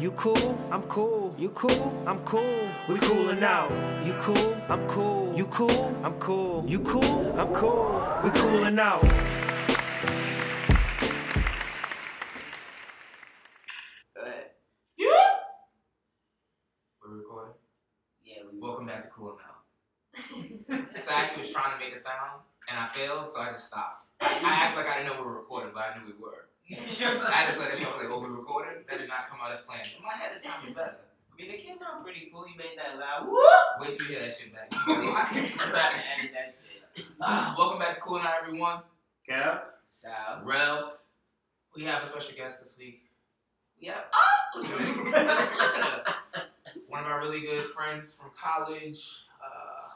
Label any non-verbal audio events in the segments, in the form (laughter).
You cool, I'm cool. You cool, I'm cool. We coolin' out. You cool, I'm cool. You cool, I'm cool. You cool, I'm cool. We coolin' out. We're recording? Yeah, we welcome back to Cool Now. (laughs) so I actually was trying to make a sound and I failed, so I just stopped. I, I act like I didn't know we were recording, but I knew we were. (laughs) I had to play that show. I was like, oh, we're recording? That did not come out as planned. In my head, it sounded better. I mean, it came out pretty cool. You made that loud. Woo! Wait till you hear that shit back. (laughs) I'm about to edit that shit. Ah, welcome back to Cool Now, everyone. Kev? Sal? Rel, we have a special guest this week. We have (laughs) one of our really good friends from college. Uh,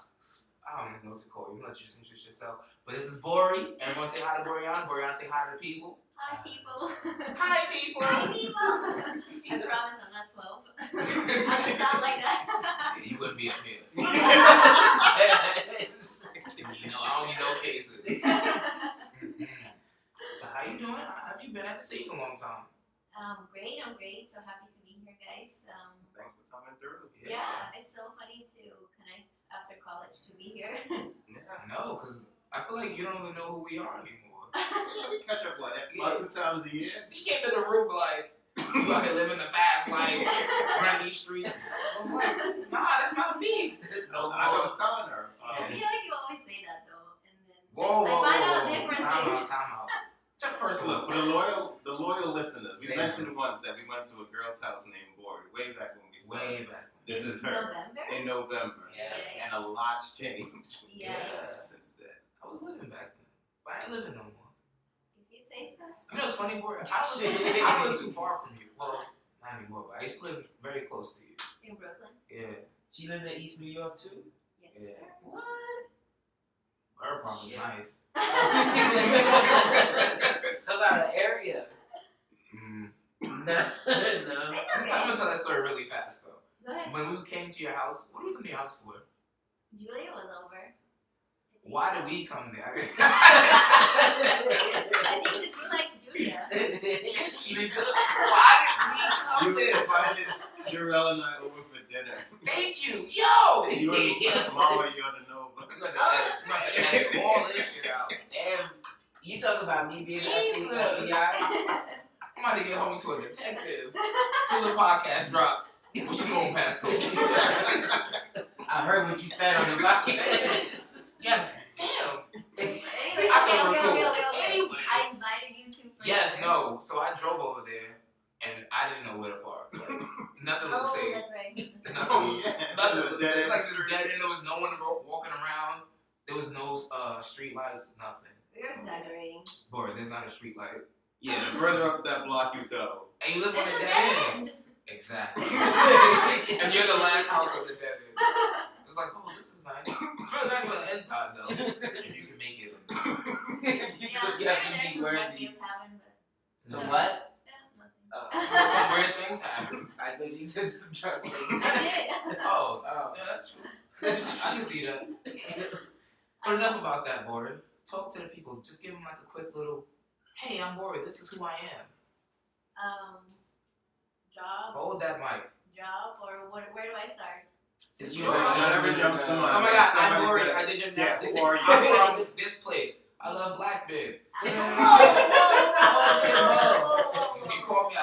I don't even know what to call you. I'm gonna let you just introduce yourself. But this is Bori. Everyone say hi to Boriana. Boriana, say hi to the people. Hi, people. Hi, people. Hi, people. I promise I'm not 12. (laughs) I just sound like that. you wouldn't be up here. (laughs) you know, I only know cases. Mhm. So how you doing? How have you been? I haven't seen you in a long time. um, great, I'm great. So happy to be here, guys. Um, Thanks for coming through. yeah. it's so funny to connect after college to be here. (laughs) yeah, I know, because I feel like you don't even know who we are anymore. Yeah, we catch up what, about two times a year? You came to the room like, you out here living the fast life, running these streets. I was like, nah, that's not me. No, I was telling her. I Um, feel like you always say that though, and then Whoa, whoa, I find whoa, out whoa. different time things. out, time out. First look, look. for the loyal, the loyal listeners, we Thank mentioned you. once that we went to a girl's house named Bori way back when we started. Way back. This In is her November. in November, Yes. and a lot's changed Yes. since then. I was living back then, but I ain't living no more. If you say so. You know what's funny, boy? I live, too, I live too far from you. Well, not anymore, but I used to live very close to you. In Brooklyn. Yeah. She lived in East New York too. Yes. Yeah. sir. What? Her apartment's Shit. nice. (laughs) (laughs) about an area. Mm. (laughs) No, no. It's I'm gonna, tell, gonna tell that story really fast, though. Go ahead. When we came to your house, what did we come to your house for? Julia was over. I think. Why did we come there? (laughs) I think because you liked Julia. Yes, nigga. Why did we come You there? invited Jarrell and I over for dinner. Thank you, yo. You and (laughs) Mama, you ought to know. We But got to Oh, edit, that's got to right. edit (laughs) all this shit out. Damn, you talk about me being Jesus. that FBI. I'm about to get home to a detective. Soon the podcast drop. What's your phone passcode? I heard what you said on the podcast. yes. Damn. Anyway, I okay, can okay, okay, record. okay, okay. Anyway. I invited you to. for Yes, no. So I drove over there, and I didn't know where to park. Like, nothing looked (laughs) Oh, safe. that's right. (laughs) Nothing, (laughs) Oh, yeah. nothing looked dead safe. Like this dead end. There was no one walking around. There was no uh, street lights. Nothing. You're exaggerating. Boy, there's not a street light. Yeah, the further up that block you go. And you live on a dead end. end. Exactly. and you're the last house on the dead end. It's like, oh, this is nice. It's really nice on the inside, though. (laughs) if you can make it. (laughs) you Yeah, could yeah, have to there's be some drug worthy. happen, but So No. what? yeah, nothing. Oh, Some weird things happen. I thought you said some drug things. I did. (laughs) Oh, Oh. yeah, that's true. I can see that. But enough about that, Bori. Talk to the people. Just give them like a quick little, hey, I'm Bori. This is who I am. Um, job, Hold that mic. job, or what? Where do I start? Since You you don't Whatever know. jumps to Oh my god, I'm Bori. said- I did gymnastics. (laughs) who are you? I'm from this place. I love Blackbeard. (laughs) I- (laughs)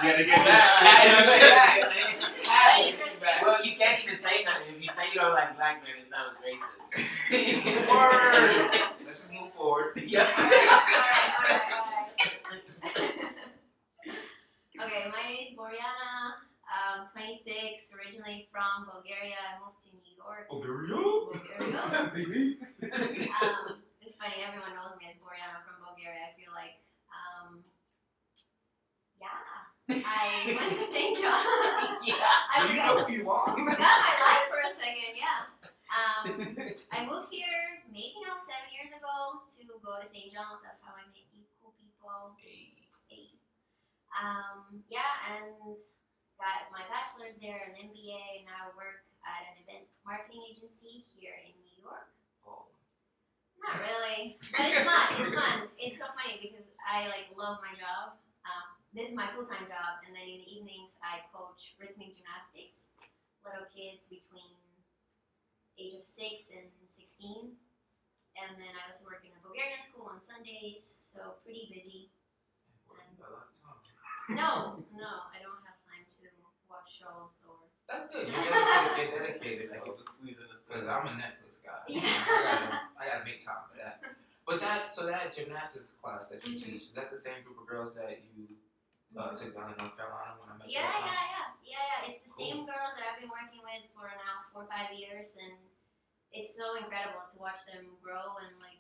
no, no, to get that. Well, you can't even say nothing. If you say you don't like black men, it sounds racist. Word. Let's just move forward. Yeah. okay, my name is Boriana. I'm 26, originally from Bulgaria. I moved to New York. Bulgaria? Bulgaria? (laughs) um, it's funny, everyone knows me as Boriana from Bulgaria. I feel like, um, yeah. I went to St. John. (laughs) yeah. I you forgot, know who you are. forgot my life for a second, yeah. Um, I moved here maybe now seven years ago to go to St. John's. That's how I met you cool people. Hey. Um, yeah, and got my bachelor's there, an MBA, and now I work at an event marketing agency here in New York. Oh. Not really, but it's fun. It's fun. It's so funny because I like love my job. Um, this is my full time job, and then in the evenings I coach rhythmic gymnastics, little kids between age of six and sixteen, and then I also work in a Bulgarian school on Sundays, so pretty busy. A lot of time. No, no, I don't have time to watch shows or. That's good. You're (laughs) dedicated. You're dedicated. Like, Like, the squeeze in the Because. I'm a Netflix guy. Yeah. I, gotta, make time for that. But that, so that gymnastics class that you Mhm. teach, is that the same group of girls that you uh, took down in North Carolina when I met Yeah, you? last yeah, yeah, yeah, yeah. It's the Cool. same girls that I've been working with for now four or five years, and it's so incredible to watch them grow. And like,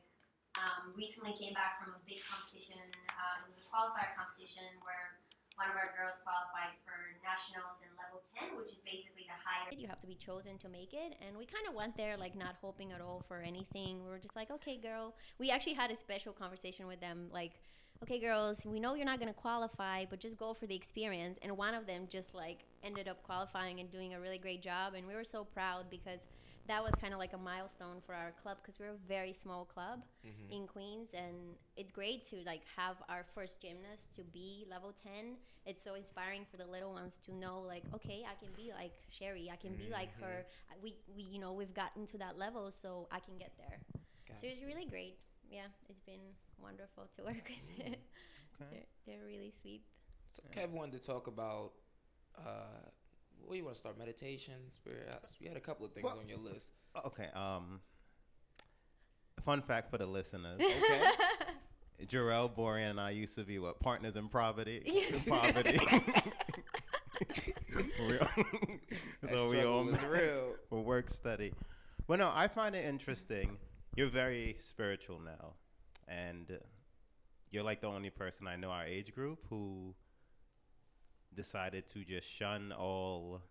um, recently came back from a big competition. Um, it was a qualifier competition where one of our girls qualified for nationals in level ten, which is basically the higher. You have to be chosen to make it, and we kind of went there like not hoping at all for anything. We were just like, okay, girl. We actually had a special conversation with them, like, okay, girls, we know you're not gonna qualify, but just go for the experience. And one of them just like ended up qualifying and doing a really great job, and we were so proud because that was kind of like a milestone for our club because we're a very small club Mm-hmm. in Queens, and it's great to like have our first gymnast to be level ten. It's so inspiring for the little ones to know, like, okay, I can be like Sherry, I can be like her. We, we, you know, we've gotten to that level, so I can get there. So it's really great. Yeah, it's been wonderful to (laughs) work with. Okay. they're, they're really sweet. So Kev wanted to talk about uh, what do you want to start? Meditation, spirit. We had a couple of things Well- on your list. Okay. Um, fun fact for the listeners: (laughs) Okay. Jarrell, Borean, and I used to be what partners in poverty. (laughs) Yes. Poverty. (laughs) Real. So we all real. for work study. Well, no, I find it interesting. You're very spiritual now, and uh, you're like the only person I know our age group who decided to just shun all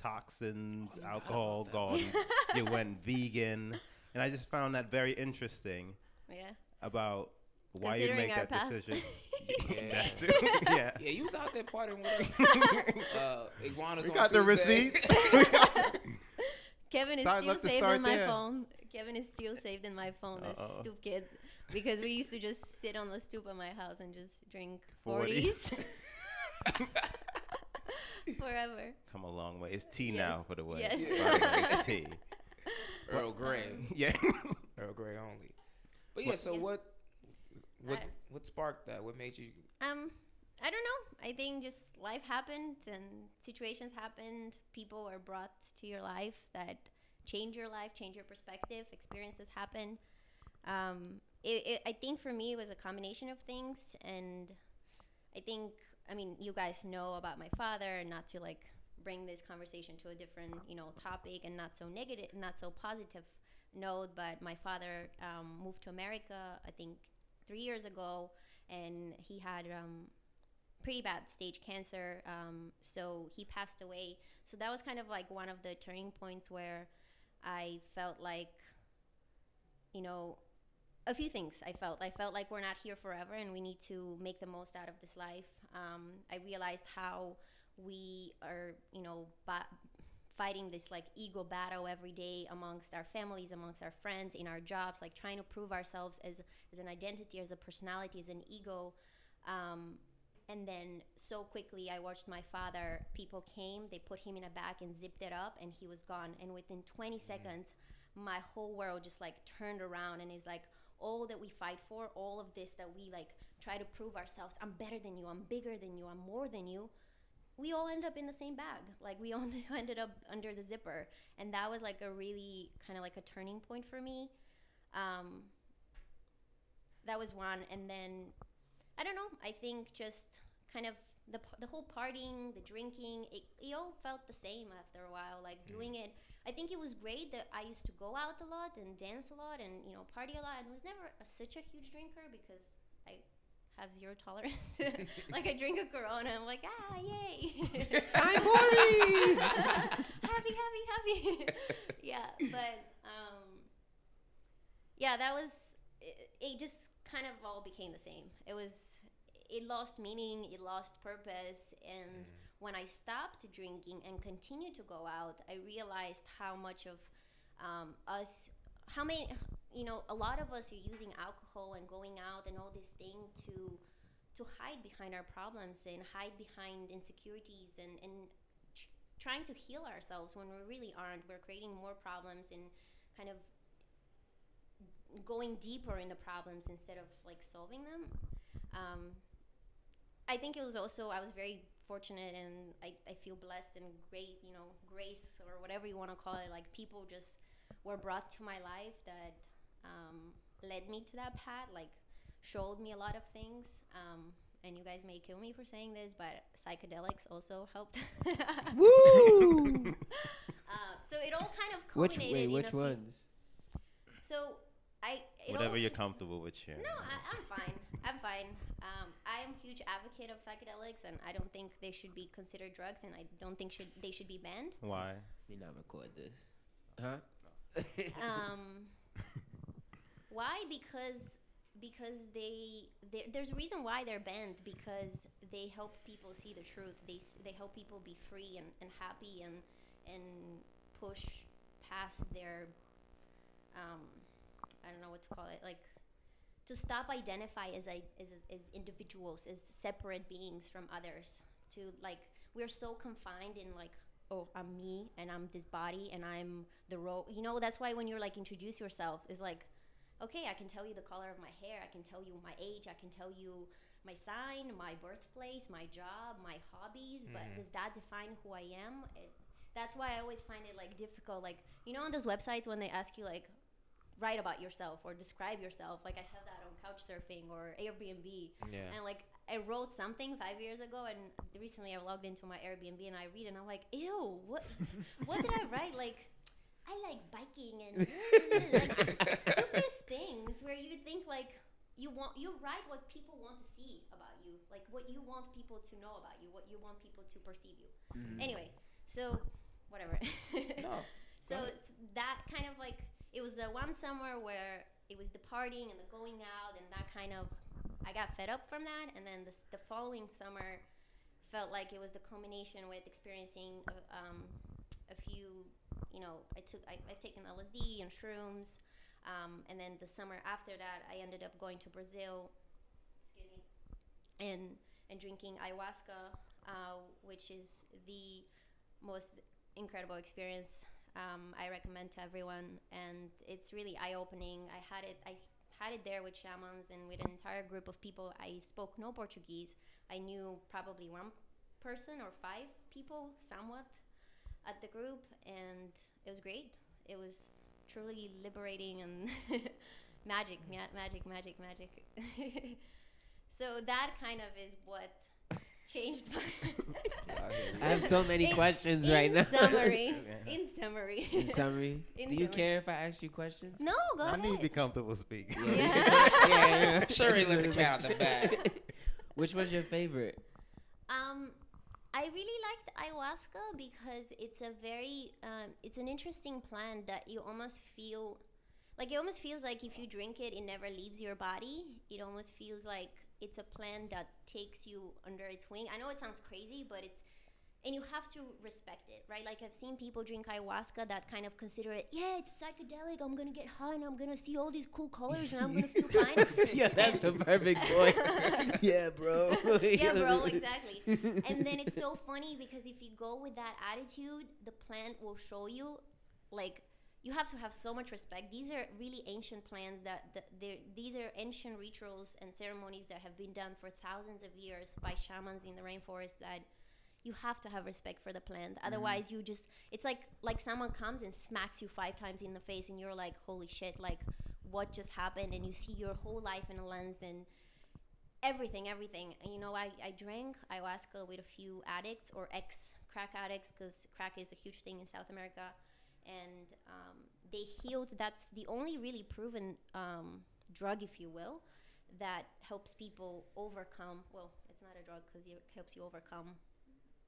toxins, Oh, I forgot about alcohol, that. gone. (laughs) you went vegan, and I just found that very interesting Yeah. about why you Considering make that past. decision. (laughs) (laughs) Yeah. that too. yeah. Yeah, you was out there partying with us. uh, iguanas We on got the receipts. Kevin is So still saved in my there. phone. Kevin is still saved in my phone. This Uh-oh. stoop kid, because we used to just sit on the stoop of my house and just drink 40s. 40s (laughs) forever. Come a long way. It's tea Yes. now for the way. Yes. By it's tea. (laughs) Earl Grey. (laughs) Yeah. Earl Grey only. But yeah, What- so Yeah. what? What I- what sparked that? What made you? Um, I don't know. I think just life happened and situations happened. People are brought to your life that change your life, change your perspective. Experiences happen. Um, it, it, I think for me, it was a combination of things, and I think, I mean, you guys know about my father, and not to like bring this conversation to a different, you know, topic, and not so negative, not so positive note. But my father um, moved to America, I think, three years ago, and he had um, pretty bad stage cancer. Um, so he passed away. So that was kind of like one of the turning points where I felt like, you know, a few things. I felt I felt like we're not here forever, and we need to make the most out of this life. Um, I realized how we are, you know, ba- fighting this like ego battle every day amongst our families, amongst our friends, in our jobs, like trying to prove ourselves as as an identity, as a personality, as an ego. Um, and then so quickly, I watched my father. People came, they put him in a bag and zipped it up, and he was gone. And within 20 seconds, my whole world just like turned around, and it's like all that we fight for, all of this that we like try to prove ourselves. I'm better than you. I'm bigger than you. I'm more than you. we all end up in the same bag. Like we (laughs) all ended up under the zipper, and that was like a really kind of like a turning point for me. Um, that was one, and then I don't know. I think just kind of the the whole partying, the drinking, it, it all felt the same after a while. Like doing it, I think it was great that I used to go out a lot and dance a lot and you know party a lot, and was never a, such a huge drinker because I have zero tolerance. (laughs) like I drink a Corona, I'm like ah yay, (laughs) I'm horny. (laughs) happy happy happy. yeah, but um, yeah, that was it, it. Just kind of all became the same. It was it lost meaning, it lost purpose, and when I stopped drinking and continued to go out, I realized how much of um, us, how many, you know, a lot of us are using alcohol and going out and all this thing to to hide behind our problems and hide behind insecurities and and tr- trying to heal ourselves when we really aren't. We're creating more problems and kind of going deeper into problems instead of like solving them. Um, I think it was also I was very fortunate and I, I feel blessed and great, you know, grace or whatever you want to call it. Like people just were brought to my life that um, led me to that path, like showed me a lot of things. Um, and you guys may kill me for saying this, but psychedelics also helped. (laughs) Woo! (laughs) uh, so it all kind of Which culminated wait, in which a few- ones? So I it Whatever all, you're comfortable with sharing. no, I, I'm fine. I'm fine. Um, I am a huge advocate of psychedelics, and I don't think they should be considered drugs, and I don't think should they should be banned. Why? We not record this, huh? (laughs) Um, (laughs) why? Because because they, they there's a reason why they're banned because they help people see the truth. They they help people be free and, and happy and and push past their um, I don't know what to call it like to stop identify as I, as as individuals as separate beings from others to like we're so confined in like oh I'm me and I'm this body and I'm the role you know that's why when you're like introduce yourself is like okay I can tell you the color of my hair I can tell you my age I can tell you my sign my birthplace my job my hobbies but Mhm. does that define who I am it, that's why I always find it like difficult like you know on those websites when they ask you like write about yourself or describe yourself. Like I have that on Couchsurfing or Airbnb. Yeah. And like I wrote something five years ago, and recently I logged into my Airbnb and I read, and I'm like, ew, what? (laughs) what did I write? Like. I like biking and like (laughs) stupidest things where you think like you want you write what people want to see about you, like what you want people to know about you, what you want people to perceive you. Mhm. Anyway, so whatever. No, (laughs) So it's that kind of like it was the one summer where it was the partying and the going out and that kind of I got fed up from that, and then the, the following summer felt like it was the culmination with experiencing a, um, a few, you know, I took I, I've taken LSD and shrooms, um, and then the summer after that I ended up going to Brazil, and and drinking ayahuasca, uh, which is the most incredible experience um, I recommend to everyone, and it's really eye-opening. I had it, I had it there with shamans and with an entire group of people. I spoke no Portuguese. I knew probably one person or five people, somewhat, at the group, and it was great. It was truly liberating and (laughs) magic, ma- magic, magic, magic. (laughs) so that kind of is what changed my. (laughs) I have so many In- questions in right now. Summary, (laughs) in summary. In summary, (laughs) In do you summary. care if I ask you questions? No, go I ahead. need to be comfortable speaking. Yeah, Yeah. yeah, yeah. Sure, he let the cat out the bag. Which was your favorite? Um, I really liked ayahuasca because it's a very, um, it's an interesting plant that you almost feel, like it almost feels like if you drink it, it never leaves your body. It almost feels like it's a plant that takes you under its wing. I know it sounds crazy, but it's, and you have to respect it, right? Like I've seen people drink ayahuasca that kind of consider it, yeah, it's psychedelic. I'm gonna get high and I'm gonna see all these cool colors and I'm gonna feel (laughs) fine. yeah, that's the perfect point. (laughs) yeah, bro. yeah, bro, (laughs) exactly. and then it's so funny because if you go with that attitude, the plant will show you, like, you have to have so much respect. These are really ancient plants that, that these are ancient rituals and ceremonies that have been done for thousands of years by shamans in the rainforest that you have to have respect for the plant. Mm-hmm. Otherwise, you just it's like like someone comes and smacks you five times in the face, and you're like, holy shit, like what just happened? And you see your whole life in a lens and everything, everything. And you know, I, I drank ayahuasca with a few addicts or ex crack addicts because crack is a huge thing in South America. And um, they healed. That's the only really proven um, drug, if you will, that helps people overcome. Well, it's not a drug because it helps you overcome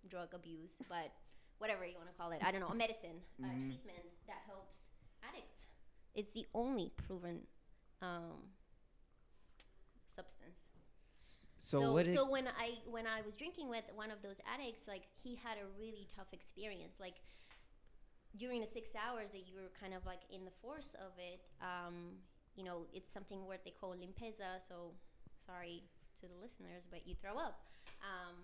drug abuse, but whatever you want to call it. I don't know, a medicine, a Mhm. treatment that helps addicts. It's the only proven um, substance. So so, so when I when I was drinking with one of those addicts, like he had a really tough experience. Like during the six hours that you were kind of like in the force of it, um, you know, it's something what they call limpeza. So sorry to the listeners, but you throw up. Um,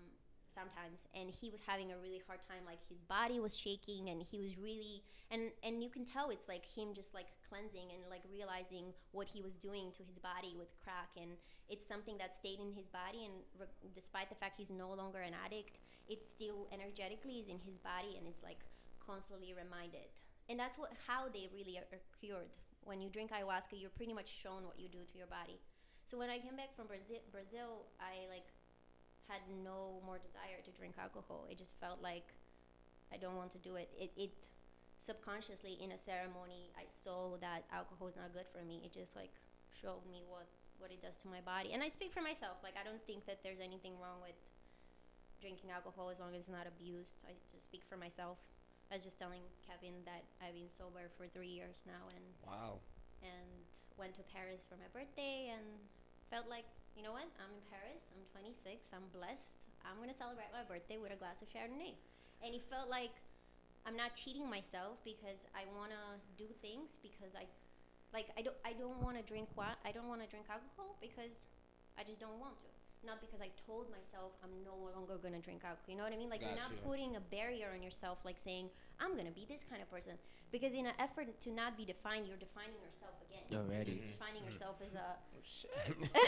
sometimes and he was having a really hard time like his body was shaking and he was really and and you can tell it's like him just like cleansing and like realizing what he was doing to his body with crack and it's something that stayed in his body and re- despite the fact he's no longer an addict it still energetically is in his body and it's like constantly reminded and that's what how they really are, are cured when you drink ayahuasca you're pretty much shown what you do to your body so when i came back from brazil brazil i like had no more desire to drink alcohol. It just felt like I don't want to do it. It, it subconsciously in a ceremony, I saw that alcohol is not good for me. It just like showed me what what it does to my body. And I speak for myself. Like I don't think that there's anything wrong with drinking alcohol as long as it's not abused. I just speak for myself. I was just telling Kevin that I've been sober for three years now, and Wow. and went to Paris for my birthday and felt like, you know what? I'm in Paris. I'm 26. I'm blessed. I'm going to celebrate my birthday with a glass of Chardonnay. And it felt like I'm not cheating myself because I want to do things because I like I don't I don't want to drink what I don't want to drink alcohol because I just don't want to. Not because I told myself I'm no longer going to drink alcohol. You know what I mean? Like you're not putting a barrier on yourself like saying I'm going to be this kind of person because in an effort to not be defined, you're defining yourself again. Already. You're just defining yourself as a (laughs) oh,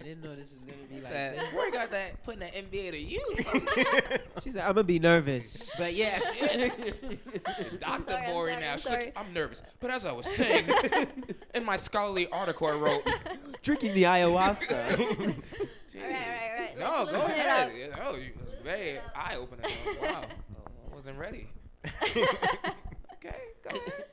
I didn't know this was gonna be like that? this. Boy got that putting that MBA to use. (laughs) She's like, I'm gonna be nervous, but yeah. (laughs) Doctor sorry, I'm Bori sorry, now. I'm She's like. I'm nervous. But as I was saying, in my scholarly article I wrote, Drinking the ayahuasca. (laughs) All right, (laughs) all right, all right. no, Let's go ahead. up. Oh, you it was very eye opening. (laughs) Wow. I wasn't ready. okay, go ahead.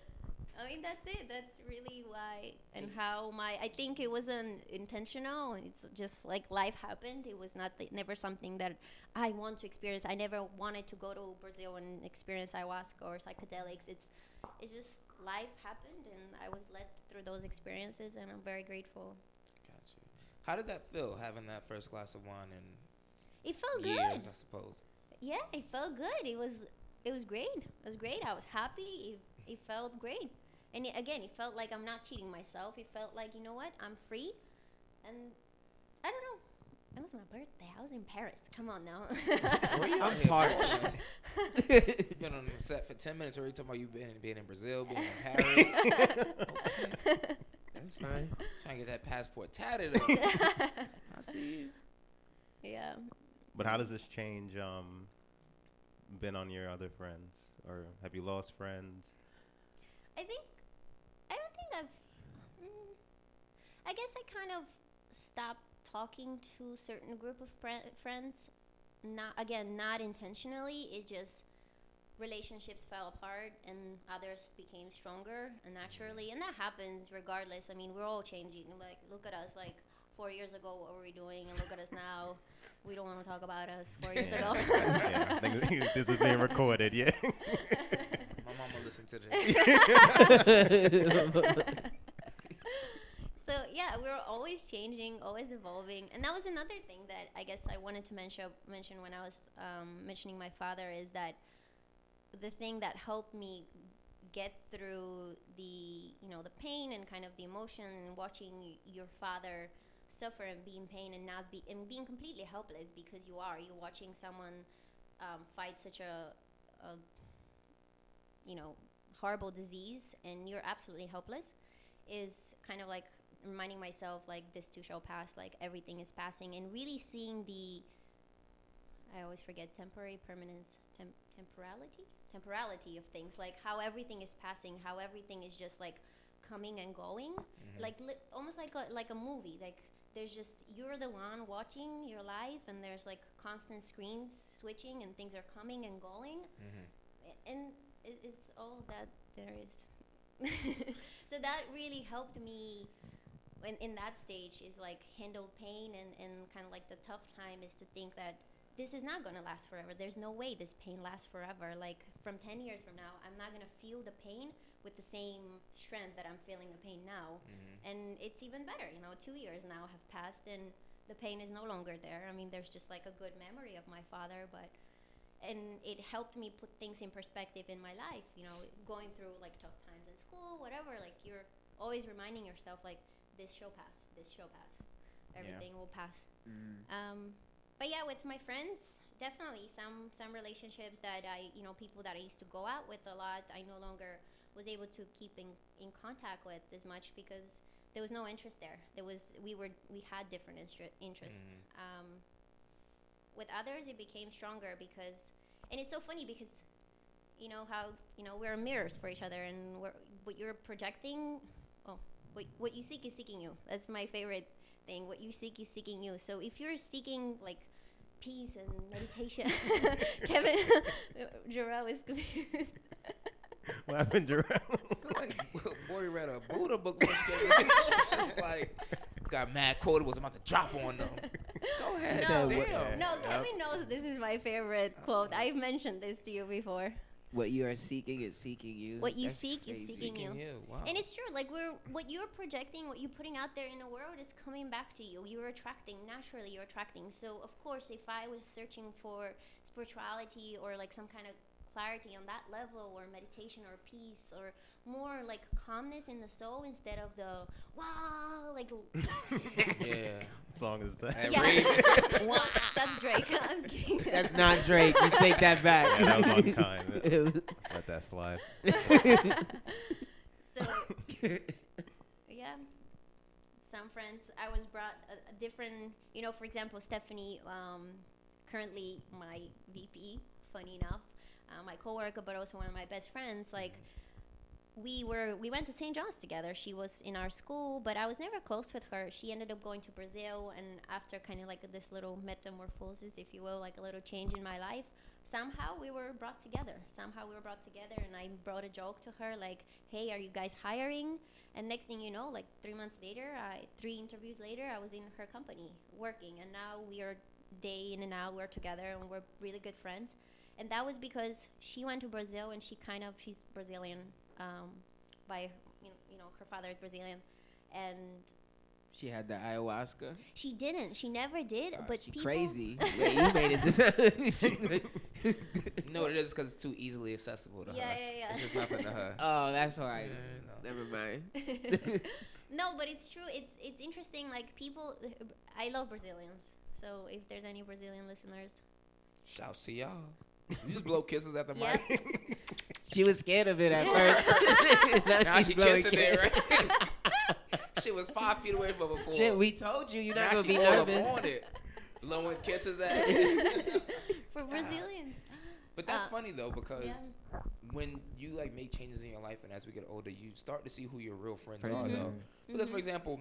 I mean, that's it. That's really why and how my. I think it wasn't intentional. It's just like life happened. It was not the, never something that I want to experience. I never wanted to go to Brazil and experience ayahuasca or psychedelics. It's it's just life happened, and I was led through those experiences, and I'm very grateful. Got you. How did that feel having that first glass of wine in It felt years? good. I suppose. Yeah, it felt good. It was it was great. It was great. I was happy. It, it felt great. And it, again, it felt like I'm not cheating myself. It felt like, you know what? I'm free. And I don't know. It was my birthday. I was in Paris. Come on now. (laughs) Where you I'm out here, parched. bro? been (laughs) on the set for ten minutes. Already talking about you being being in Brazil, being in (laughs) Paris. okay. That's fine. Trying to get that passport tatted up. (laughs) I see you. yeah. But how does this change um been on your other friends or have you lost friends? I think I don't think I've. Mm, I guess I kind of stopped talking to certain group of fri- friends. Not again, not intentionally. It just relationships fell apart and others became stronger and naturally, and that happens regardless. I mean, we're all changing. Like, look at us. Like four years ago, what were we doing? And look at us now. We don't want to talk about us four years ago. (laughs) yeah, (laughs) this is being recorded. Yeah. (laughs) My mama listened to this. so yeah, we're always changing, always evolving, and that was another thing that I guess I wanted to mention mention when I was um, mentioning my father is that the thing that helped me get through the you know the pain and kind of the emotion and watching your father suffer and be in pain and not be and being completely helpless because you are you're watching someone um, fight such a, a you know horrible disease and you're absolutely helpless is kind of like reminding myself like this too shall pass like everything is passing and really seeing the I always forget temporary permanence, tem- temporality, temporality of things. Like how everything is passing, how everything is just like coming and going, Mhm. like li- almost like a like a movie. Like there's just you're the one watching your life, and there's like constant screens switching, and things are coming and going, Mhm. A- and it, it's all that there is. (laughs) so that really helped me in, in that stage is like handle pain and, and kind of like the tough time is to think that this is not going to last forever. There's no way this pain lasts forever. Like from 10 years from now i'm not going to feel the pain with the same strength that i'm feeling the pain now. Mhm. and it's even better you know two years now have passed and the pain is no longer there. I mean there's just like a good memory of my father but and it helped me put things in perspective in my life you know going through like tough times in school whatever like you're always reminding yourself like this shall pass this shall pass. Everything will pass. Um, but yeah with my friends definitely some some relationships that i you know people that i used to go out with a lot i no longer was able to keep in, in contact with as much because there was no interest there. There was we were we had different instre- interests. Um, with others it became stronger because and it's so funny because you know how you know we're mirrors for each other and we're, what you're projecting oh what, what you seek is seeking you. That's my favorite thing what you seek is seeking you so if you're seeking like peace and meditation (laughs) (laughs) kevin (laughs) Jarrell is confused What happened, Jarrell? Boy read a Buddha book yesterday. It's like got mad quota was about to drop on them. Go ahead. said damn. what- no kevin knows this is my favorite quote oh, i've mentioned this to you before What you are seeking is seeking you. what you That's seek is crazy. seeking you. Wow. And it's true. Like we're what you're projecting, what you're putting out there in the world is coming back to you. You're attracting naturally. You're attracting. So of course, if I was searching for spirituality or like some kind of clarity on that level, or meditation, or peace, or more like calmness in the soul instead of the wow, like (laughs) yeah. What song is that? That Yeah. (laughs) Wow. That's Drake. (laughs) I'm kidding. That's not Drake. You take that back. Yeah, that was on time. Let that slide. So, yeah, some friends. I was brought a, a different, you know, for example, Stephanie, um, currently my VP, funny enough, uh, my coworker, but also one of my best friends. Like, we were, we went to St. John's together. She was in our school, but I was never close with her. She ended up going to Brazil, and after kind of like this little metamorphosis, if you will, like a little change in my life, somehow we were brought together. Somehow we were brought together, and I brought a joke to her like, "Hey, are you guys hiring?" And next thing you know, like three months later, I three interviews later, I was in her company working, and now we are day in and out. We're together, and we're really good friends. And that was because she went to Brazil, and she kind of she's Brazilian um, by you know, you know her father is Brazilian, and She had the ayahuasca. she didn't. She never did. God, but she people, crazy. (laughs) Yeah, you made it. This You know what it is because it's too easily accessible to Yeah, her. yeah, yeah. yeah. It's just nothing to her. (laughs) oh, that's all right. Yeah, no. Never mind. (laughs) no, but it's true. It's it's interesting. Like people, I love Brazilians. So if there's any Brazilian listeners, Shouts to y'all. You just blow kisses at the Yeah. mic. (laughs) She was scared of it at first. (laughs) now, now she's she blowing kissing it, kisses. right? she was five feet away from before. Shit, we told you you're not Now gonna she be all up nervous. on it. Blowing kisses at it. (laughs) for Brazilians, But that's Uh, funny though because when you like make changes in your life and as we get older, you start to see who your real friends, Friends are. are. Though. Because Mm-hmm. for example,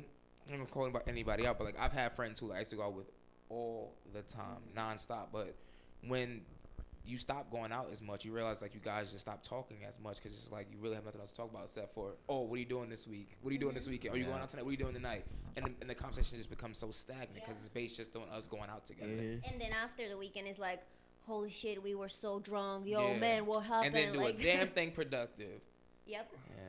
I'm not calling about anybody out, but like I've had friends who like, I used to go out with all the time, nonstop. But when you stop going out as much, you realize like you guys just stop talking as much because it's like you really have nothing else to talk about except for oh, what are you doing this week? What are you doing this mm-hmm. weekend? Are you going out tonight? What are you doing tonight? And, the- and the conversation just becomes so stagnant because it's based just on us going out together. and then after the weekend is like, holy shit, we were so drunk. Yo, Yeah. man, what happened? And then do like, a damn (laughs) thing productive. yep. Yeah.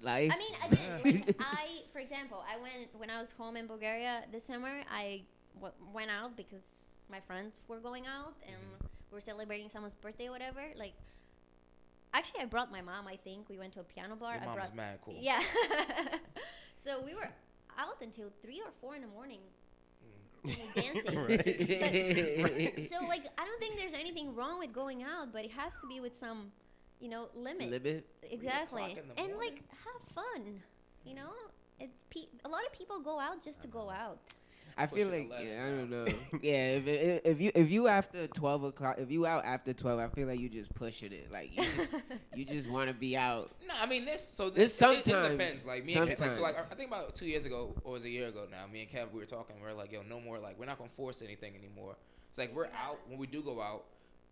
Life. I mean, again, like I, for example, I went when I was home in Bulgaria this summer. I w- went out because my friends were going out and mm-hmm. we were celebrating someone's birthday or whatever. Like, actually, I brought my mom. I think we went to a piano bar. Your I mom's brought, mad cool. Yeah. (laughs) so we were out until three or four in the morning. Mm. (laughs) dancing. (laughs) But- so like I don't think there's anything wrong with going out, but it has to be with some, you know, limit. Limit. Exactly. o'clock in the And morning. like have fun. You know, it's pe- a lot of people go out just to go uh-huh. out. I feel like yeah, I don't now. know. (laughs) yeah, if, if if you if you after twelve o'clock, if you out after twelve, I feel like you just pushing it. Like you just (laughs) you just want to be out. No, I mean this. So This this, it, it, sometimes- depends. Like me and Kev, like, so like. I think about two years ago or was a year ago now. Me and Kev we were talking. We are like, yo, no more. Like we're not gonna force anything anymore. It's like we're out when we do go out,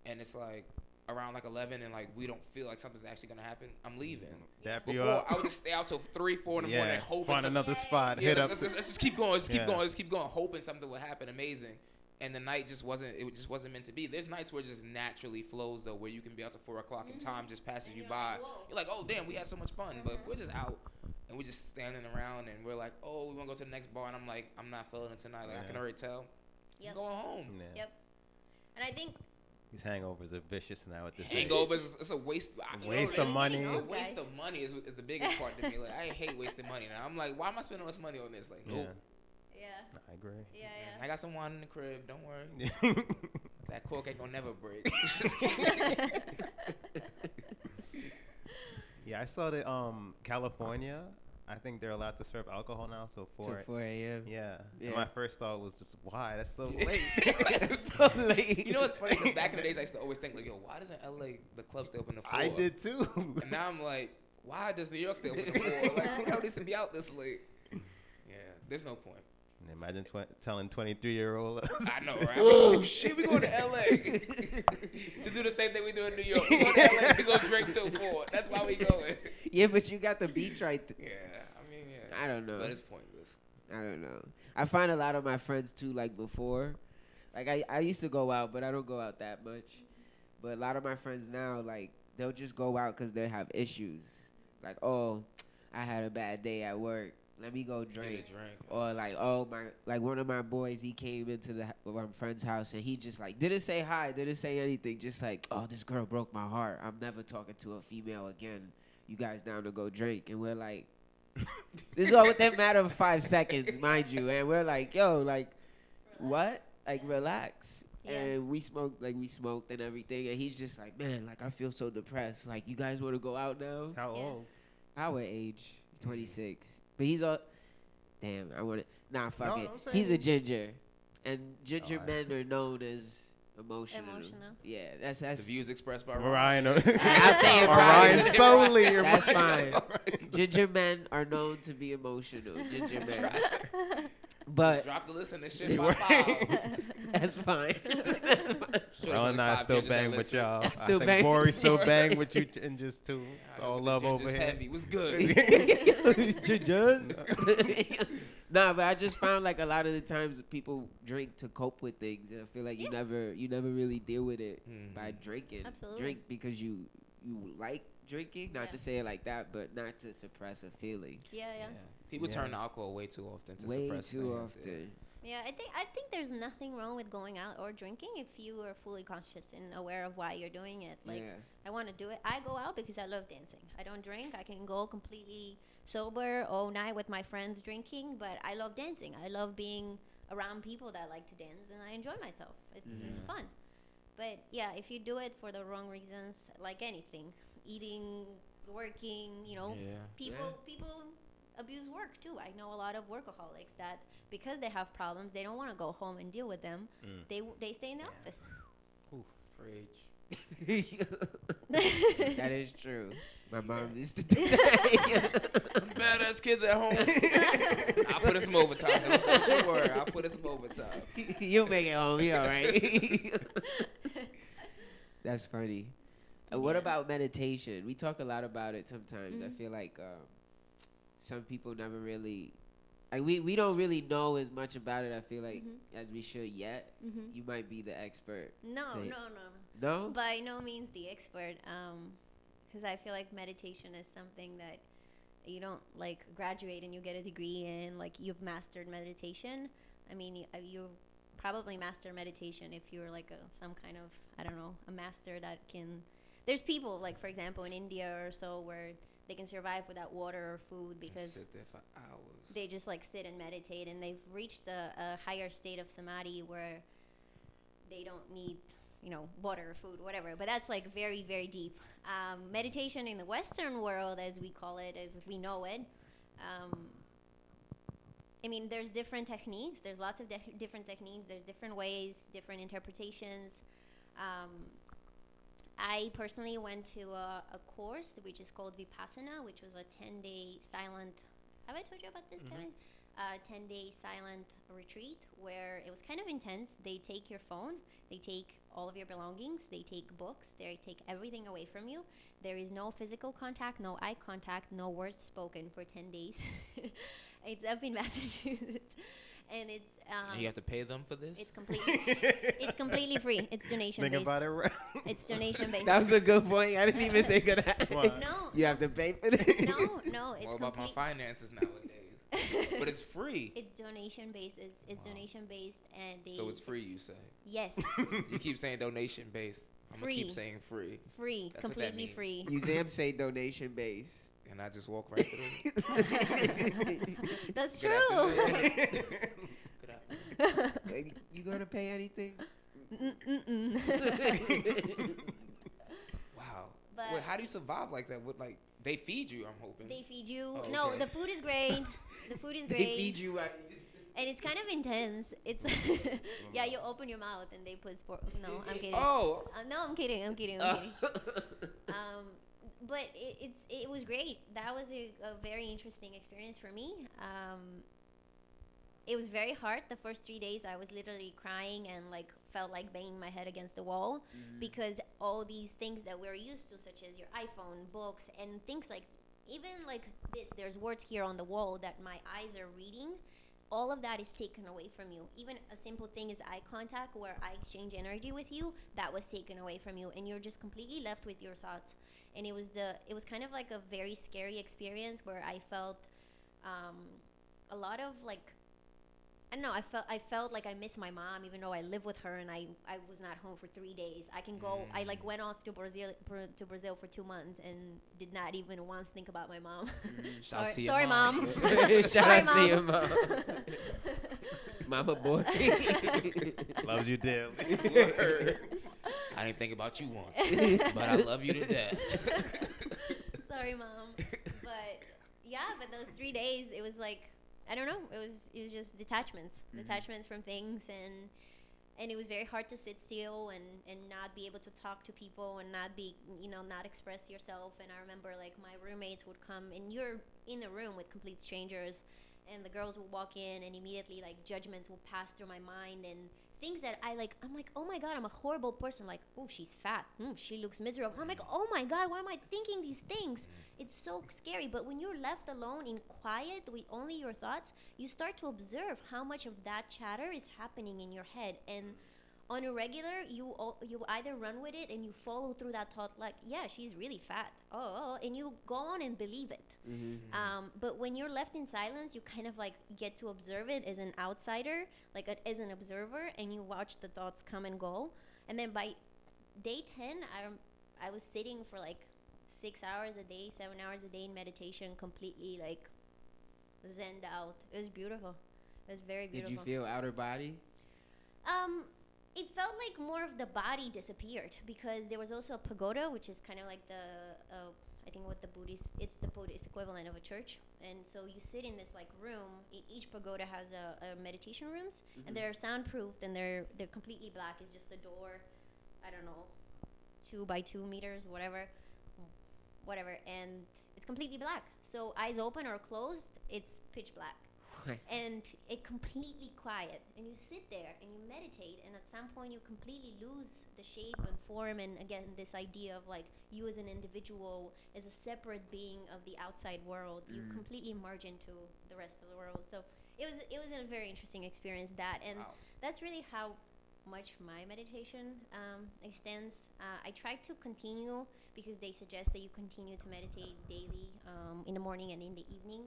and it's like around like eleven, and like we don't feel like something's actually gonna happen. I'm leaving. Dap you Before up. I would just stay out till three, four in the Yeah, morning, hoping find another spot, Yeah, hit let's, up- Let's, let's just keep going. Let's keep Yeah. going. Let's keep going, hoping something will happen amazing. And the night just wasn't. It just wasn't meant to be. There's nights where it just naturally flows though, where you can be out till four o'clock and time just passes you by. You're like, oh damn, we had so much fun. But if we're just out and we're just standing around and we're like, oh, we want to go to the next bar, and I'm like, I'm not feeling it tonight. Like I can already tell. Yep. I'm going home. Yeah. Yep. And I think These hangovers are vicious now at this age. Hangovers, is- it's a waste. I- Waste you of know, money. The waste of money is, is the biggest part to me. Like I hate wasting money. Now I'm like, why am I spending all this money on this? Like, nope. Yeah. I agree. Yeah, yeah. I got some wine in the crib. Don't worry. (laughs) that cork ain't gonna never break. (laughs) (laughs) Yeah, I saw that um California. I think they're allowed to serve alcohol now till four. Till four. a.m.. Yeah. Yeah. And my first thought was just why that's so (laughs) late. (laughs) That's so (laughs) late. You know what's funny? 'Cause back in the days, I used to always think like, yo, why doesn't LA the club stay open to four? I did too. And now I'm like, why does New York stay open to four? Like, who the hell needs to be out this late? Yeah, there's no point. And imagine tw- telling 23 year old. I know, right? (laughs) oh shit, we going to LA (laughs) to do the same thing we do in New York. We go to LA, we go drink till four. That's why we going. Yeah, but you got the beach right there. Yeah, I mean, yeah. I don't know. But it's pointless. I don't know. I find a lot of my friends too, like before. Like I, I used to go out, but I don't go out that much. But a lot of my friends now, like they'll just go out because they have issues. Like, oh, I had a bad day at work. Let me go drink. drink. Or like, oh my, like one of my boys, he came into the my friend's house and he just like didn't say hi, didn't say anything, just like, oh, this girl broke my heart. I'm never talking to a female again. You guys down to go drink? And we're like, (laughs) this is all within a matter of five seconds, mind you. And we're like, yo, like, what? Like, relax. And we smoked, like, we smoked and everything. And he's just like, man, like, I feel so depressed. Like, you guys want to go out now? How old? Our age, 26. But he's all, damn, I want to, nah, fuck No, it. don't He's a ginger. And ginger Oh, men are known as emotional. Emotional. Yeah, that's, that's. The views expressed by Ryan. I'll (laughs) say Ryan solely. That's Ryan. fine. (laughs) Ginger men are known to be emotional. Ginger men. (laughs) But Drop the list and this shit (laughs) by five. (laughs) that's fine. (laughs) That's fine. Sure, and I still bang with y'all. I Still think bang. Bori still bang with you and just two. All love over here. heavy. What's good? Gingers. nah, but I just found like a lot of the times people drink to cope with things, and I feel like you never, you never really deal with it by drinking. Absolutely. Drink because you you like drinking, not to say it like that, but not to suppress a feeling. Yeah, yeah. People Yeah. turn to alcohol way too often to Way suppress too things, often. Yeah, I think I think there's nothing wrong with going out or drinking if you are fully conscious and aware of why you're doing it. Like Yeah. I want to do it. I go out because I love dancing. I don't drink. I can go completely sober all night with my friends drinking, but I love dancing. I love being around people that like to dance and I enjoy myself. It's it's Mhm. fun. But yeah, if you do it for the wrong reasons, like anything, eating, working, you know, Yeah. people people abuse work too. I know a lot of workaholics that because they have problems, they don't want to go home and deal with them. Mm. They they stay in the office. Preach. (laughs) (laughs) that is true. My mom used to do that. (laughs) Badass kids at home. I'll put in some overtime. Don't you worry. I'll put in some overtime. You'll make it home. You all right? That's funny. And what about meditation? We talk a lot about it sometimes. I Mhm. feel like um, some people never really, like we, we don't really know as much about it. I feel like Mhm. as we should yet. Mhm. You might be the expert. No, to- no, no. No? By no means the expert. Um, because I feel like meditation is something that you don't like graduate and you get a degree in. Like you've mastered meditation. I mean, y- uh, you probably master meditation if you're like a some kind of I don't know a master that can. There's people like for example in India or so where they can survive without water or food because sit there for hours. they just like sit and meditate and they've reached a, a higher state of samadhi where they don't need you know water or food whatever but that's like very very deep um, meditation in the western world as we call it as we know it um, I mean, there's different techniques. There's lots of de- different techniques. There's different ways, different interpretations. Um, I personally went to a, a course which is called Vipassana, which was a 10 day silent. Have I told you about this, Mhm. Kevin? Uh, 10 day silent retreat where it was kind of intense. They take your phone, they take all of your belongings, they take books, they take everything away from you. There is no physical contact, no eye contact, no words spoken for 10 days. (laughs) it's up in (laughs) Massachusetts. And it's um, and you have to pay them for this. it's completely it's completely free. It's (laughs) donation Think based. about it right. It's donation based. That was a good point. I didn't even think of that. What? No, You have to pay for this. No, no, it's What about my finances nowadays? but it's free. (laughs) It's donation based. It's, it's donation based, and they So it's free, you say? Yes. (laughs) you keep saying donation based. I'm gonna Free. keep saying free. Free, That's completely means. free. Museums say donation based. And I just walk right through. (laughs) That's Good true. afternoon. Good afternoon. Baby, you gonna pay anything? (laughs) Wow. But- Wait, how do you survive like that? With like they feed you? I'm hoping. They feed you. Oh, No, the food is great. (laughs) The food is great. They feed you. uh, and it's kind of intense. It's yeah, you open your mouth and they put sport. No, I'm kidding. Oh. Uh, no, I'm kidding. I'm kidding. I'm kidding. But it, it's it was great. That was a, a very interesting experience for me. Um, it was very hard. The first three days, I was literally crying and like felt like banging my head against the wall Mhm. because all these things that we're used to, such as your iPhone, books, and things like even like this. There's words here on the wall that my eyes are reading. All of that is taken away from you. Even a simple thing is eye contact, where I exchange energy with you, that was taken away from you, and you're just completely left with your thoughts. And it was the it was kind of like a very scary experience where I felt um, a lot of like I don't know. I felt I felt like I missed my mom, even though I live with her and I, I was not home for three days. I can go. I like went off to Brazil Bra- to Brazil for two months and did not even once think about my mom. (laughs) Shouts sorry, to your sorry, mom. mom. (laughs) (laughs) Shout sorry, outs to your mom. Mama boy. Loves you dearly. I didn't think about you once, (laughs) but I love you to death. (laughs) sorry, mom. But yeah, but those three days, it was like I don't know. It was it was just detachments, Mhm. detachments from things, and and it was very hard to sit still and and not be able to talk to people and not be you know not express yourself. And I remember like my roommates would come, and you're in a room with complete strangers, and the girls would walk in, and immediately like judgments will pass through my mind and things that I like. I'm like, oh my god, I'm a horrible person. Like, oh, she's fat. Mm, she looks miserable. I'm like, oh my god, why am I thinking these things? It's so scary. But when you're left alone in quiet with only your thoughts, you start to observe how much of that chatter is happening in your head and. On a regular, you you either run with it and you follow through that thought, like, yeah, she's really fat, oh, and you go on and believe it. Mm-hmm. Um, but when you're left in silence, you kind of like get to observe it as an outsider, like a, as an observer, and you watch the thoughts come and go. And then by day 10, I, rem- I was sitting for like six hours a day, seven hours a day in meditation, completely like zenned out. It was beautiful. It was very beautiful. Did you feel outer body? Um, it felt like more of the body disappeared because there was also a pagoda, which is kind of like the, uh, I think what the Buddhist, it's the Buddhist equivalent of a church. And so you sit in this like room. E- each pagoda has a, a meditation rooms, Mhm. and they're soundproofed and they're they're completely black. It's just a door, I don't know, two by two meters, whatever, whatever, and it's completely black. So eyes open or closed, it's pitch black and it completely quiet. And you sit there and you meditate and at some point you completely lose the shape and form and again this idea of like you as an individual as a separate being of the outside world you Mm. completely merge into the rest of the world. So it was it was a very interesting experience that and that's really how much my meditation um, extends. Uh, i try to continue because they suggest that you continue to meditate daily um, in the morning and in the evening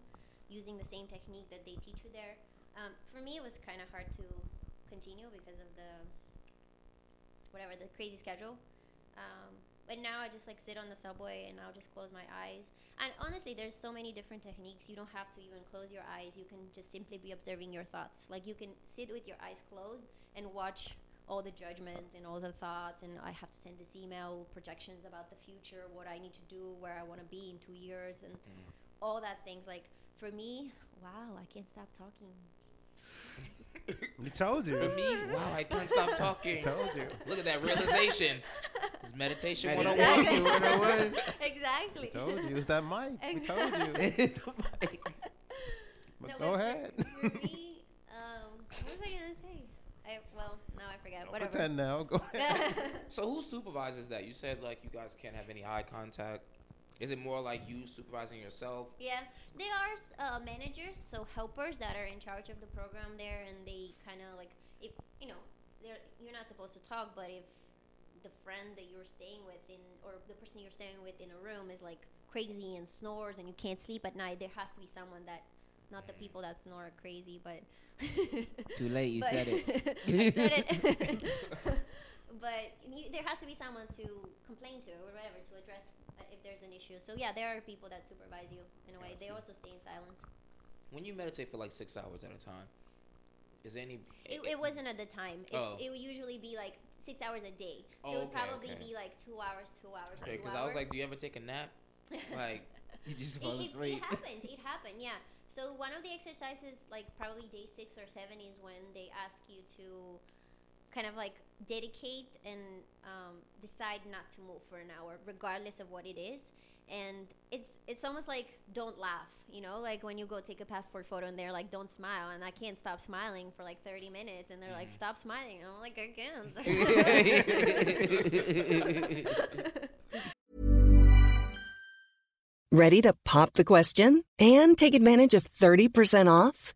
using the same technique that they teach you there. Um, for me, it was kind of hard to continue because of the whatever the crazy schedule. Um, but now I just like sit on the subway and I'll just close my eyes. And honestly, there's so many different techniques. You don't have to even close your eyes. You can just simply be observing your thoughts. Like you can sit with your eyes closed and watch all the judgments and all the thoughts and I have to send this email, projections about the future, what I need to do, where I want to be in two years and all that things like for me wow, I can't stop talking. (laughs) We told you. For me, wow, I can't stop (laughs) talking. Told you. Look at that realization. It's meditation Meditation 101. 101. exactly. (laughs) Told you. It's that mic. We told you. Exactly. But No, go but ahead. For, for me, um, what was I gonna say? I well, now I forgot. Whatever. Pretend now. Go ahead. So who supervises that? You said like you guys can't have any eye contact. Is it more like you supervising yourself? Yeah, there are uh, managers, so helpers that are in charge of the program there, and they kind of like if you know, they're you're not supposed to talk, but if the friend that you're staying with in or the person you're staying with in a room is like crazy and snores and you can't sleep at night, there has to be someone that, not the people that snore are crazy, but (laughs) Too late, you said it. (laughs) Said it. (laughs) but you, there has to be someone to complain to or whatever to address if there's an issue. So yeah, there are people that supervise you in a way. They also stay in silence. When you meditate for like six hours at a time, is there any? It, it wasn't at the time. It's, Oh. It would usually be like six hours a day. So Oh, it would okay, probably okay. be like two hours, two hours, Okay, because. I was like, do you ever take a nap? (laughs) Like, you just it, it, it happened. It happened. Yeah. So one of the exercises, like probably day six or seven, is when they ask you to kind of like dedicate and um, decide not to move for an hour, regardless of what it is. And it's it's almost like don't laugh, you know, like when you go take a passport photo and they're like don't smile, and I can't stop smiling for like 30 minutes, and they're like stop smiling, and I'm like I can't. (laughs) Ready to pop the question and take advantage of 30% off?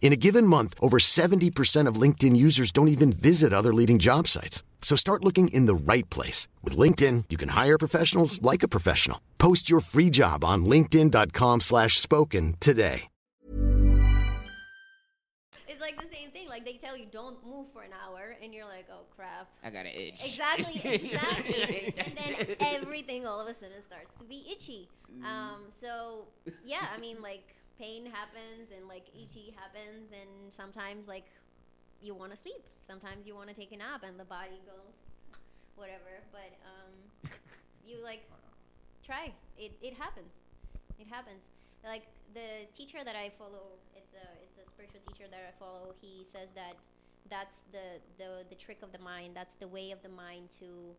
In a given month, over 70% of LinkedIn users don't even visit other leading job sites. So start looking in the right place. With LinkedIn, you can hire professionals like a professional. Post your free job on linkedin.com slash spoken today. It's like the same thing. Like they tell you don't move for an hour, and you're like, oh crap. I got an itch. Exactly, (laughs) exactly. and then (laughs) everything all of a sudden starts to be itchy. Um, so yeah, I mean like pain happens and like itchy happens, and sometimes like you want to sleep. Sometimes you want to take a nap, and the body goes whatever. But um, (laughs) you like try. It it happens. It happens. Like the teacher that I follow, it's a it's a spiritual teacher that I follow. He says that that's the the the trick of the mind. That's the way of the mind to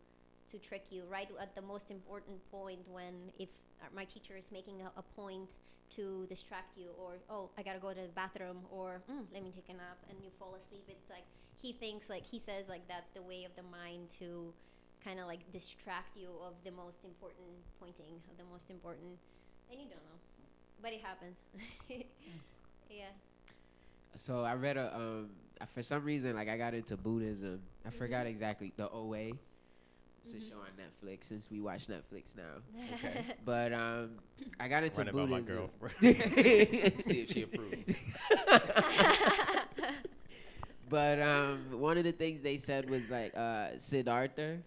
to trick you right at the most important point when if uh, my teacher is making a, a point to distract you or oh i gotta go to the bathroom or mm, let me take a nap and you fall asleep it's like he thinks like he says like that's the way of the mind to kind of like distract you of the most important pointing of the most important and you don't know but it happens (laughs) yeah So I read a um for some reason like I got into Buddhism. I forgot Mhm. exactly the OA, It's a Mhm. show on Netflix since we watch Netflix now. Okay. (laughs) (laughs) But um, I got into Run it my Buddhism. girlfriend. (laughs) See if she approves. but um, one of the things they said was like uh, Siddhartha.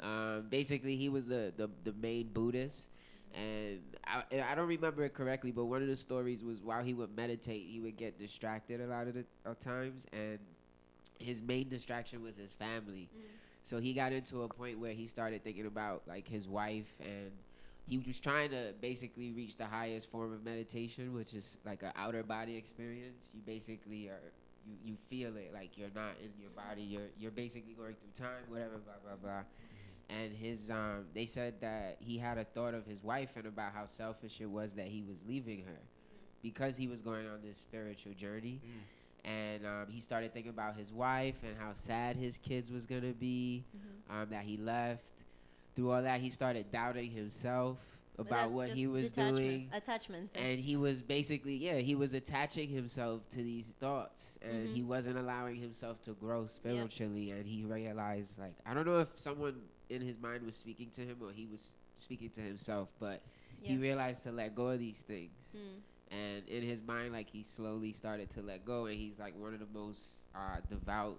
Um, basically, he was the, the the main Buddhist, and I I don't remember it correctly, but one of the stories was while he would meditate, he would get distracted a lot of the of times, and his main distraction was his family. So he got into a point where he started thinking about like his wife and he was trying to basically reach the highest form of meditation, which is like an outer body experience. You basically are you, you feel it like you're not in your body. You're you're basically going through time, whatever, blah blah blah. And his um, they said that he had a thought of his wife and about how selfish it was that he was leaving her, because he was going on this spiritual journey and um, he started thinking about his wife and how sad his kids was gonna be, Mm-hmm. um, that he left. Through all that, he started doubting himself about what he was doing, Attachments. and he was basically yeah he was attaching himself to these thoughts, and Mhm. he wasn't allowing himself to grow spiritually. And he realized like I don't know if someone in his mind was speaking to him or he was speaking to himself, but he realized to let go of these things Mm. And in his mind like he slowly started to let go and he's like one of the most uh, devout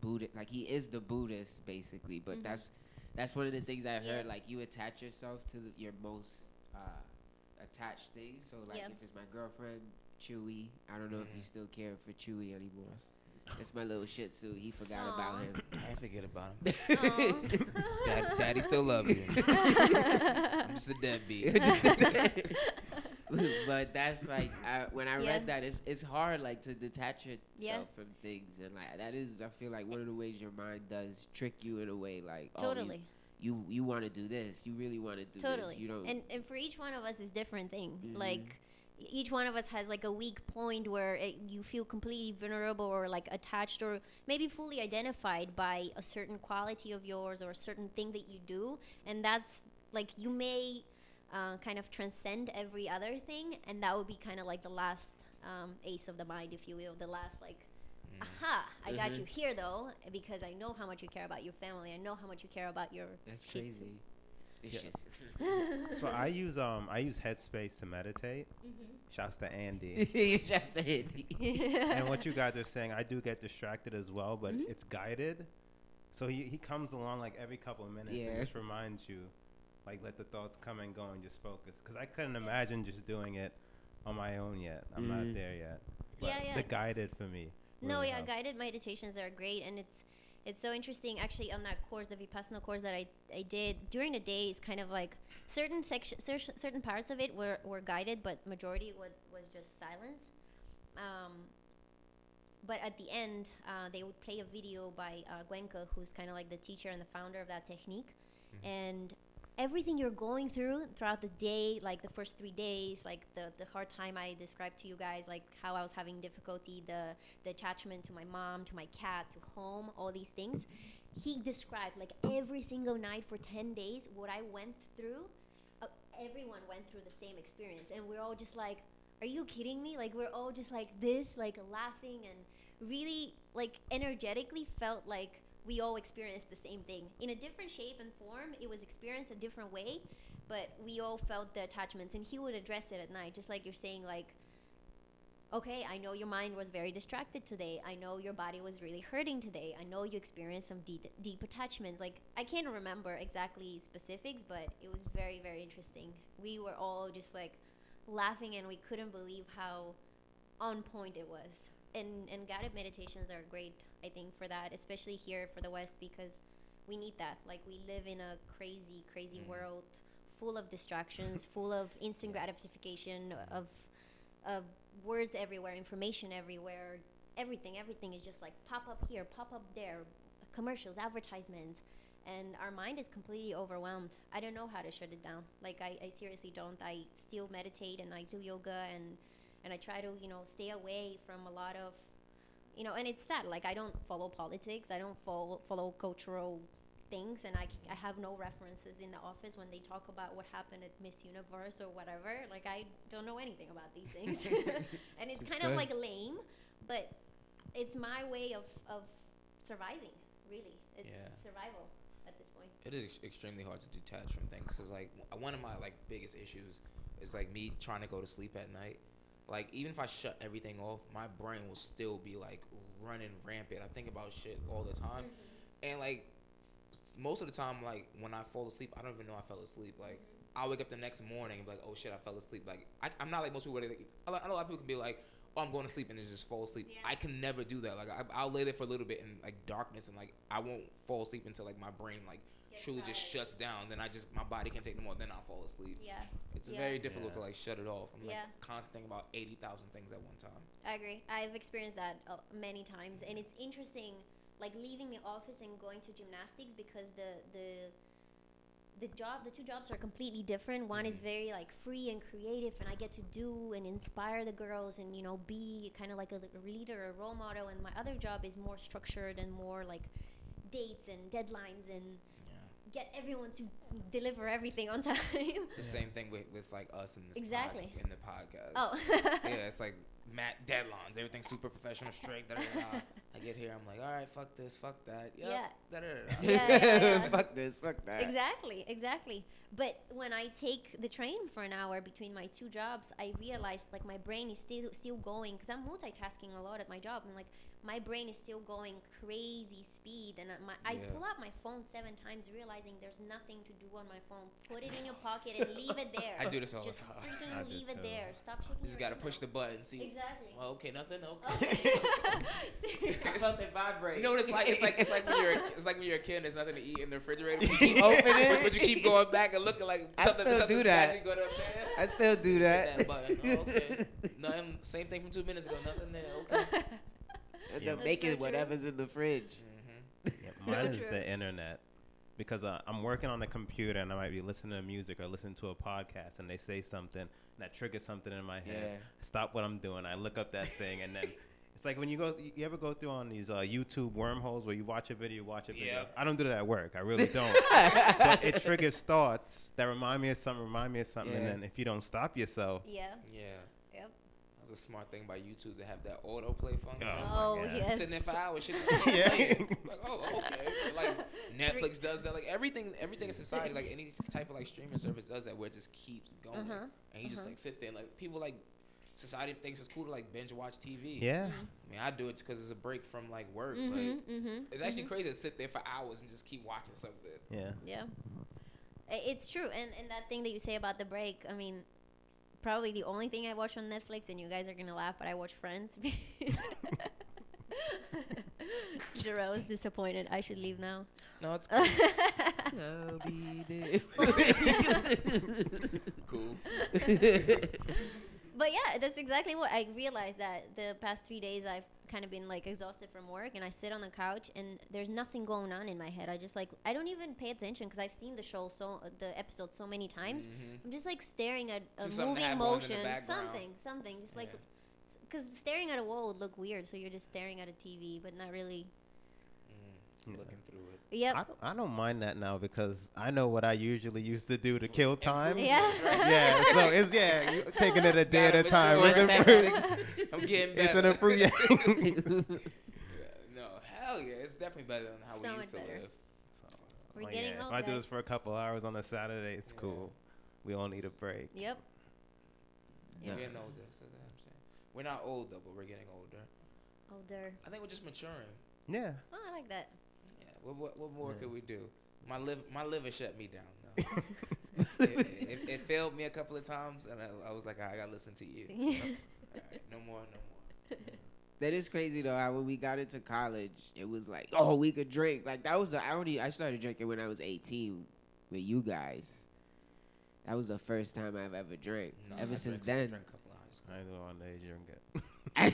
buddhist like he is the buddhist basically but Mhm. that's that's one of the things i Yeah. heard like you attach yourself to the, your most uh, attached thing so like Yeah. if it's my girlfriend chewy i don't know if you still care for chewy anymore it's my little shih tzu he forgot about him I forget about him. Dad, daddy still love you. (laughs) I'm just a deadbeat. (laughs) (laughs) (laughs) but that's like I, when I Yeah. read that, it's it's hard like to detach yourself Yeah. from things, and like that is I feel like one of the ways your mind does trick you in a way like oh, you- Totally. you you, want to do this, you really want to do totally. this, you don't. And and for each one of us is different thing. Mhm. Like each one of us has like a weak point where it, you feel completely vulnerable or like attached or maybe fully identified by a certain quality of yours or a certain thing that you do and that's like you may uh, kind of transcend every other thing and that would be kind of like the last um, ace of the mind if you will the last like aha i got Mhm. you here though because i know how much you care about your family i know how much you care about your that's Shih Tzu. crazy. Yeah. (laughs) so I use um I use Headspace to meditate. Mhm. Shouts to Andy. (laughs) Shouts to Andy. (laughs) and what you guys are saying, I do get distracted as well, but Mhm. it's guided. So he, he comes along like every couple of minutes Yeah. and just reminds you, like let the thoughts come and go and just focus. Because I couldn't imagine just doing it on my own yet. I'm Mhm. not there yet. But Yeah, yeah. The guided for me. No, yeah, helped. guided meditations are great, and it's it's so interesting. Actually, on that course, the vipassana course that I, I did during the day is kind of like certain section, cer- certain parts of it were, were guided, but majority was was just silence. Um, but at the end, uh, they would play a video by uh, Goenka, who's kind of like the teacher and the founder of that technique, and everything you're going through throughout the day, like the first three days, like the, the hard time I described to you guys, like how I was having difficulty, the, the attachment to my mom, to my cat, to home, all these things. He described like every single night for 10 days what I went through. Uh, everyone went through the same experience. And we're all just like, are you kidding me? Like, we're all just like this, like laughing and really, like, energetically felt like we all experienced the same thing in a different shape and form. It was experienced a different way, but we all felt the attachments. And he would address it at night, just like you're saying, like, okay, I know your mind was very distracted today. I know your body was really hurting today. I know you experienced some deep, deep attachments. Like, I can't remember exactly specifics, but it was very, very interesting. We were all just like laughing and we couldn't believe how on point it was. And, and guided meditations are great, I think, for that, especially here for the West because we need that. Like, we live in a crazy, crazy mm-hmm. world full of distractions, (laughs) full of instant gratification, of of words everywhere, information everywhere, everything, everything is just like pop up here, pop up there, commercials, advertisements, and our mind is completely overwhelmed. I don't know how to shut it down. Like I, I seriously don't. I still meditate and I do yoga and and I try to you know stay away from a lot of you know. And it's sad. Like I don't follow politics. I don't follow follow cultural things and I, c- I have no references in the office when they talk about what happened at Miss Universe or whatever. Like I don't know anything about these things. (laughs) (laughs) and it's This is kind of like lame, but it's my way of, of surviving, really. It's Yeah. survival. at this point. It is ex- extremely hard to detach from things because like w- one of my like biggest issues is like me trying to go to sleep at night. Like even if I shut everything off, my brain will still be like running rampant. I think about shit all the time, mm-hmm. and like most of the time, like when I fall asleep, I don't even know I fell asleep. Like mm-hmm. I wake up the next morning and be like, oh shit, I fell asleep. Like I, I'm not like most people. Where they, like, a lot- I know a lot of people can be like, oh, I'm going to sleep and then just fall asleep. I can never do that. Like I, I'll lay there for a little bit in like darkness and like I won't fall asleep until like my brain like truly just shuts down. Then I just my body can't take no more. Then I'll fall asleep. Yeah. It's Yeah. very difficult to like shut it off. I'm like Yeah. constantly thinking about eighty thousand things at one time. I agree. I've experienced that uh, many times, and it's interesting, like leaving the office and going to gymnastics because the the the job, the two jobs are completely different. One is very like free and creative, and I get to do and inspire the girls, and you know, be kind of like a, a leader, a role model. And my other job is more structured and more like dates and deadlines and get everyone to deliver everything on (laughs) time. The same thing with, with like us in this pod- Exactly. in the podcast. Oh. (laughs) yeah, it's like (laughs) mat deadlines. Everything's super professional, strict. Da, da, da, da. I get here, I'm like, all right, fuck this, fuck that. Yep, Yeah. Da, da, da, da. Yeah, yeah, yeah. fuck this, fuck that. Exactly, exactly. But when I take the train for an hour between my two jobs, I realize like my brain is still still going because I'm multitasking a lot at my job, and like my brain is still going crazy speed. And I, my, I pull out my phone seven times, realizing there's nothing to do on my phone. Put it in your (laughs) pocket and leave it there. I do this all the Just time. freaking leave it there. Stop shaking. You just gotta push the button. See. Exactly. Well, okay, nothing. (laughs) Okay. (laughs) Something vibrate. You know what it's like? It's like it's like when you're it's like when you're a kid. and There's nothing to eat in the refrigerator. But you You keep open it. but you keep going back and looking like I something. still something do that. spicy going. I still do that. that button. Oh, okay. Nothing. Same thing from two minutes ago. Nothing there. Okay. End Yeah. up That's making so true. whatever's in the fridge. (laughs) Yeah, mine is true. the internet because uh, I'm working on the computer and I might be listening to music or listening to a podcast and they say something and that triggers something in my head. Yeah. I stop what I'm doing. I look up that thing and then (laughs) it's like when you go, you ever go through on these uh, YouTube wormholes where you watch a video, watch a video. Yep. I don't do that at work. I really (laughs) don't. but it triggers thoughts that remind me of something, remind me of something. Yeah. And then if you don't stop yourself, Yeah. Yeah. Yep. That was a smart thing by YouTube to have that autoplay function. Oh, my Oh, God. yes. Sitting there for hours, shit just (laughs) keep Yeah. playing. Like, oh, okay. Like (laughs) Netflix does that. Like everything, everything in society, like any type of like streaming service does that, where it just keeps going, Uh-huh. and you just Uh-huh. like sit there. and, Like people like society thinks it's cool to like binge watch TV. Yeah. I mean, I do it because it's a break from like work. Mhm, Like mhm, it's actually mhm. crazy to sit there for hours and just keep watching something. Yeah. Yeah. It's true, and and that thing that you say about the break, I mean, probably the only thing I watch on Netflix, and you guys are gonna laugh, but I watch Friends. (laughs) Jerome's disappointed. I should leave now. No, it's (laughs) cool. I'll be there. cool. But yeah, that's exactly what I realized that the past three days I've kind of been like exhausted from work and I sit on the couch and there's nothing going on in my head. I just like I don't even pay attention because I've seen the show so uh, the episode so many times. Mhm. I'm just like staring at a Just moving have on in the motion, something, something, just like because staring at a wall would look weird. So you're just staring at a TV, but not really. Looking through it. Yep. I don't, I don't mind that now because I know what I usually used to do to kill time. Yeah. yeah. So it's yeah, you (laughs) taking it a day at a time. It's Step improved. (laughs) I'm getting It's an better. improvement. (laughs) no, hell yeah, it's definitely better than how So we used to better. live. We're Like, getting yeah, old. If I do this for a couple hours on a Saturday, it's cool. We all need a break. Yep. We're getting older. So that's I'm saying. We're not old though, but we're getting older. Older. I think we're just maturing. Yeah. Oh, I like that. Yeah. What what, what more Yeah. could we do? My liver my liver shut me down. though. (laughs) it, it, it failed me a couple of times, and I, I was like, I gotta listen to you. (laughs) All right, no more, no more. (laughs) That is crazy though. How when we got into college, it was like, oh, we could drink. Like that was the I only I started drinking when I was 18 with you guys. That was the first time I've ever drank. No, Ever I since drank- I then. drank a couple of high school. I ain't the one age drink it. (laughs) I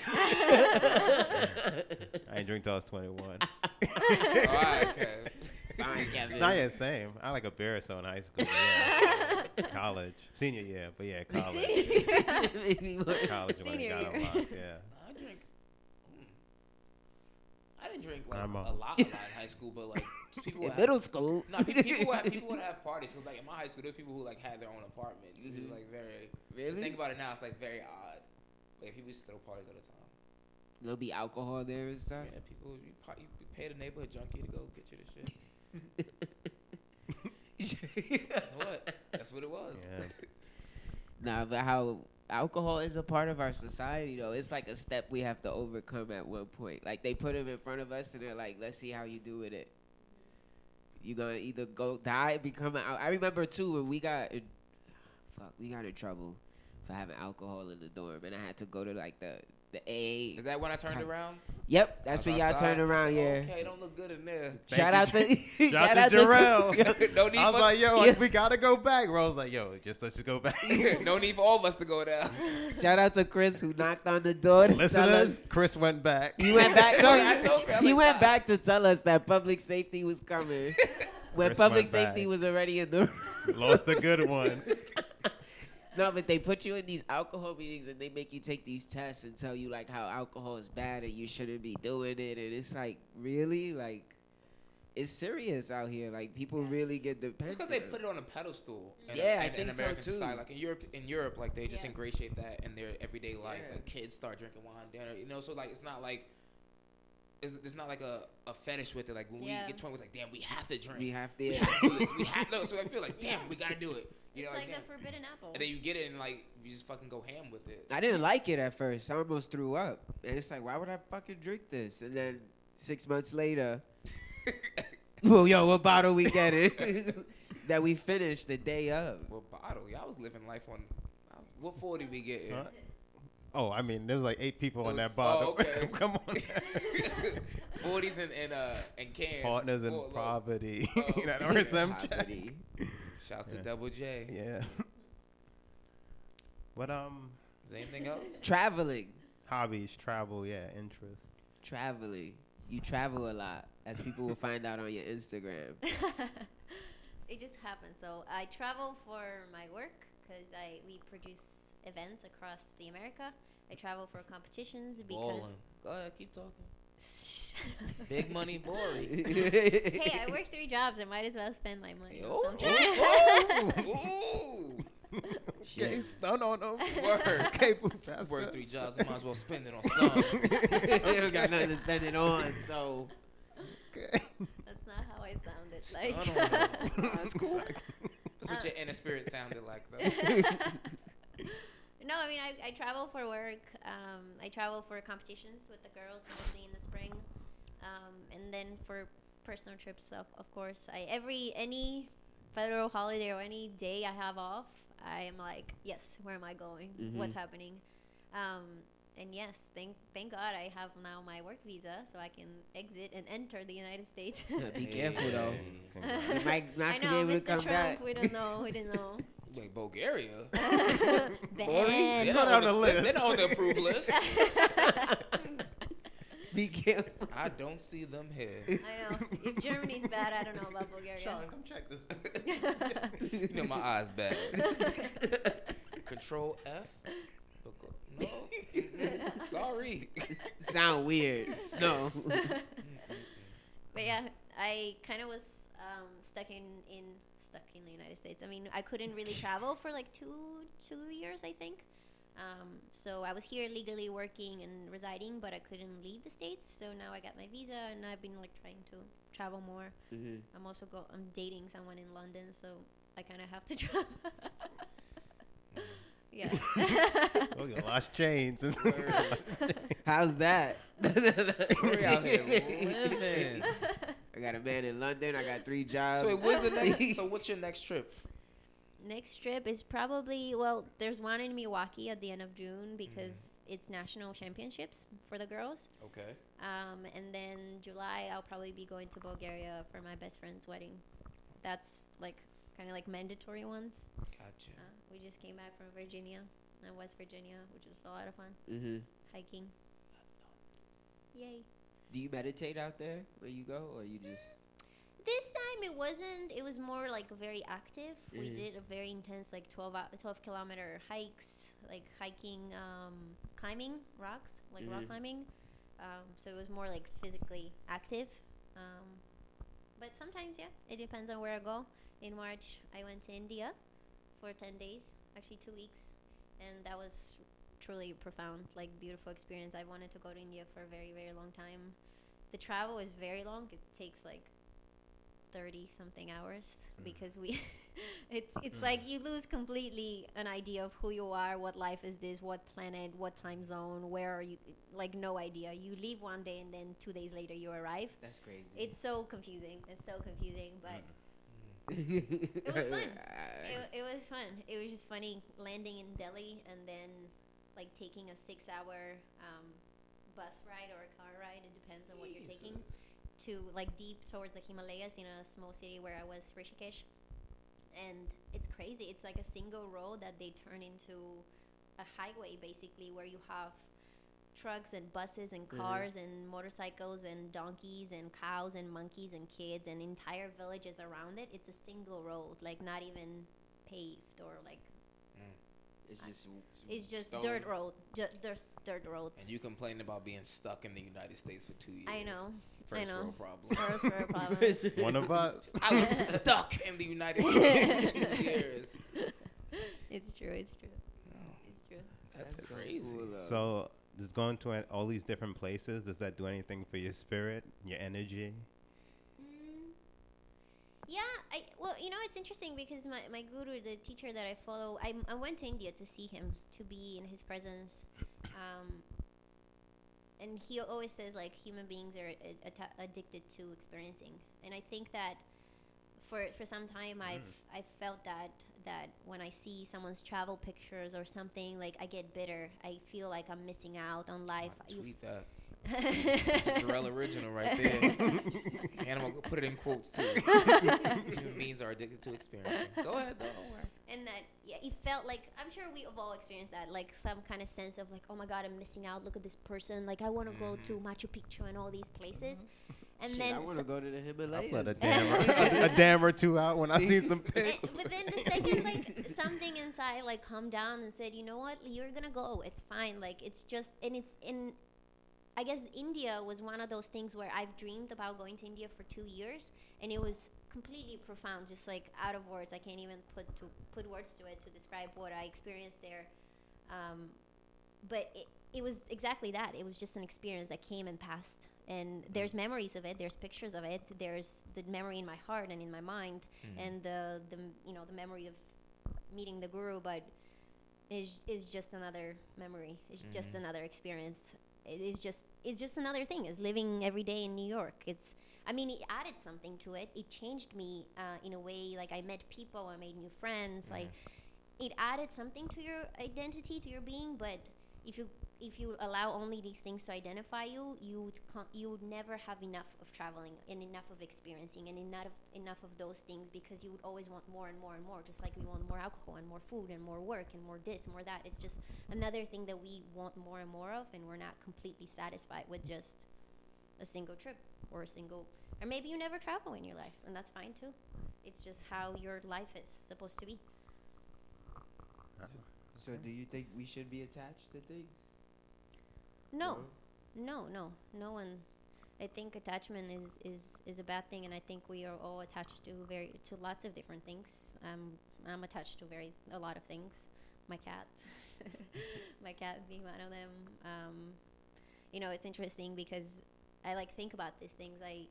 ain't drink till I was 21. (laughs) Alright, Kev. Fine, Kevin. Not yet, same. I like a beer or so in high school. Yeah. (laughs) college. Senior year, but yeah, college. Maybe more. college when I Senior got year. unlocked, yeah. I drink. mm. I didn't drink like a a- lot, a lot in high school, but like people In would middle have, school. No, people, people would have, people would have parties. So like in my high school, there were people who like had their own apartments. It was like very. Really? Think about it now, it's like very odd. Like people used to throw parties all the time. There'll be alcohol there and stuff. Yeah, people you, pa- you pay the neighborhood junkie to go get you the shit. (laughs) what? That's what it was. Yeah. (laughs) Nah, but how alcohol is a part of our society though. It's like a step we have to overcome at one point. Like they put them in front of us and they're like, "Let's see how you do with it." You gonna either go die, become an. al- I remember too when we got, in, fuck, we got in trouble for having alcohol in the dorm, and I had to go to like the the AA. Is that when I turned kind- around? Yep, that's I when y'all turned around. Yeah. Okay, don't look good in there. (laughs) Shout out to Shout out to Jarrell. (laughs) no need I was for, like, yo, Yeah. we gotta go back. Rose like, yo, just let's just go back. (laughs) no need for all of us to go down. Shout out to Chris who knocked on the door. To Listeners, us Chris went back. He went back. No, I told you, I'm he went back to tell us that public safety was coming. when Chris public safety back. was already in the room. Lost the good one. No, but they put you in these alcohol meetings and they make you take these tests and tell you like how alcohol is bad and you shouldn't be doing it and it's like really like it's serious out here. Like people really get dependent. It's because they put it on a pedestal. In, Yeah, I in, in think so, too. society, like in Europe, in Europe, like they just Yeah. ingratiate that in their everyday life. Yeah. Like kids start drinking wine, dinner, you know. So like, it's not like. It's, it's not like a, a fetish with it. Like when Yeah. we get twenty, it's like, damn, we have to drink. We have to. We have to do this. We have to. (laughs) So I feel like, damn, we gotta do it. You know, it's like, like the forbidden apple. And then you get it, and like you just fucking go ham with it. I didn't like it at first. I almost threw up. And it's like, why would I fucking drink this? And then six months later, (laughs) well, yo, what bottle we get it (laughs) that we finished the day of. What bottle? Y'all was living life on. What forty we get? Huh? Oh, I mean, there's like eight people It on was- that bottle. oh, okay. (laughs) Come on. Forties and and uh and cans. Partners in Four- poverty. Oh, you know, okay. RSM check. Poverty. Shouts Yeah. to Double J. Yeah. (laughs) What um Is there anything else? (laughs) Traveling. hobbies, travel, yeah, interests. Traveling. You travel a lot, as people will find out on your Instagram. (laughs) it just happened. So I travel for my work because I we produce events across the America. I travel for competitions because. Ballin'. Go ahead, keep talking. Shut up. Big money, boring. (laughs) hey, I work three jobs. I might as well spend my money. on Oh, something. oh, (laughs) oh. Okay, stun on them. Word. Cable pass Work (laughs) three jobs, I might as well spend it on something. they don't got nothing to spend it on, so. Okay. That's not how I sounded. I Like. don't know. That's cool. That's what your inner spirit sounded like, though. No, I mean I, I travel for work. Um, I travel for competitions with the girls mostly in the spring, um, and then for personal trips. Of, of course, I every any federal holiday or any day I have off, I am like, yes, where am I going? What's Mhm. happening? Um, and yes, thank thank God I have now my work visa, so I can exit and enter the United States. Be careful though. Hey, (laughs) You might not I be know, able to Mr. come Trump. back. We don't know. We don't know. (laughs) Wait, Bulgaria? (laughs) Ban. They're Put not on the the list. They're not on the approved list. (laughs) Be careful. I don't see them here. (laughs) I know. If Germany's bad, I don't know about Bulgaria. Sean, come check this. you know my eyes bad. Control F. No. Sorry. Sound weird. No. But yeah, I kind of was um, stuck in, in stuck in the United States. I mean, I couldn't really (laughs) travel for like two two years, I think. Um, so I was here legally working and residing, but I couldn't leave the states. So now I got my visa, and I've been like trying to travel more. Mhm. I'm also go. I'm dating someone in London, so I kind of have to (laughs) travel. yeah. Oh, you lost chains. How's that? (laughs) We're out here living. I got a man in London. I got three jobs. So wait, where's the next? (laughs) So what's your next trip? Next trip is probably well. There's one in Milwaukee at the end of June because it's national championships for the girls. Okay. Um, and then July I'll probably be going to Bulgaria for my best friend's wedding. That's like kind of like mandatory ones. Gotcha. Uh, we just came back from Virginia, uh, West Virginia, which was a lot of fun. hmm Hiking. Yay. Do you meditate out there where you go, or you just? This time it wasn't. It was more like very active. We Mhm. did a very intense, like 12, hou- 12 kilometer hikes, like hiking, um, climbing rocks, like rock Mhm. climbing. Um, so it was more like physically active. Um, but sometimes, yeah, it depends on where I go. In March, I went to India for 10 days, actually two weeks, and that was truly profound, like beautiful experience. I wanted to go to India for a very, very long time. The travel is very long. It takes like 30 something hours mm. because we (laughs) it's it's like (laughs) you lose completely an idea of who you are what life is this what planet what time zone where are you like no idea you leave one day and then two days later you arrive That's crazy. it's so confusing it's so confusing but mm. it was fun (laughs) it, it was fun it was just funny landing in delhi and then like taking a six hour um, bus ride or a car ride it depends on what you're taking to like deep towards the Himalayas in a small city where I was, Rishikesh. And it's crazy. It's like a single road that they turn into a highway basically where you have trucks and buses and Mhm. cars and motorcycles and donkeys and cows and monkeys and kids and entire villages around it. It's a single road, like not even paved or like It's just. it's just Stone. dirt road. Ju- there's dirt road. And you complain about being stuck in the United States for two years. I know. I First know. world problem. First world (laughs) problem. One of us. (laughs) I was stuck in the United (laughs) States for two years. It's true. It's true. It's true. That's, crazy. So, just going to all these different places, does that do anything for your spirit, your energy? Yeah, I well, you know, it's interesting because my, my guru, the teacher that I follow, I, I went to India to see him, to be in his presence, (coughs) um, and he always says like human beings are a- addicted to experiencing, and I think that for for some time I've I've felt that that when I see someone's travel pictures or something, like I get bitter. I feel like I'm missing out on life. You Tweet that. That's a (laughs) Jarrell original right there. and I'm gonna put it in quotes too. (laughs) Human beings are addicted to experiencing. Go ahead, though. Don't worry. and that yeah it felt like i'm sure we have all experienced that like some kind of sense of like oh my god i'm missing out look at this person like i want to go to mm-hmm. machu picchu and all these places mm-hmm. and Shit, then I want so- to go to the I Himalayas. let a (laughs) damn, or, a, a dam or two out when I see some pics. but then the second like something inside like calmed down and said you know what you're gonna go it's fine like it's just and it's in i guess india was one of those things where i've dreamed about going to india for two years and it was completely profound just like out of words. I can't even put to put words to it to describe what i experienced there. Um, but it, it was exactly that. It was just an experience that came and passed. And there's memories of it. There's pictures of it. There's the memory in my heart and in my mind Mhm. and the, the you know the memory of meeting the guru but is is just another memory. It's just Mhm. another experience it is just it's just another thing it's living every day in new york. It's i mean it added something to it. It changed me uh, in a way like i met people i made new friends like it added something to your identity to your being but if you if you allow only these things to identify you you would con- you would never have enough of traveling and enough of experiencing and enough of, enough of those things because you would always want more and more and more just like we want more alcohol and more food and more work and more this more that. It's just another thing that we want more and more of and we're not completely satisfied with just a single trip or a single or maybe you never travel in your life and that's fine too. It's just how your life is supposed to be. So, do you think we should be attached to things? No, no, no, no one. I think attachment is, is, is a bad thing, and I think we are all attached to very to lots of different things. Um, I'm attached to very a lot of things. My cat, (laughs) my cat being one of them. Um, you know, it's interesting because I like think about these things. I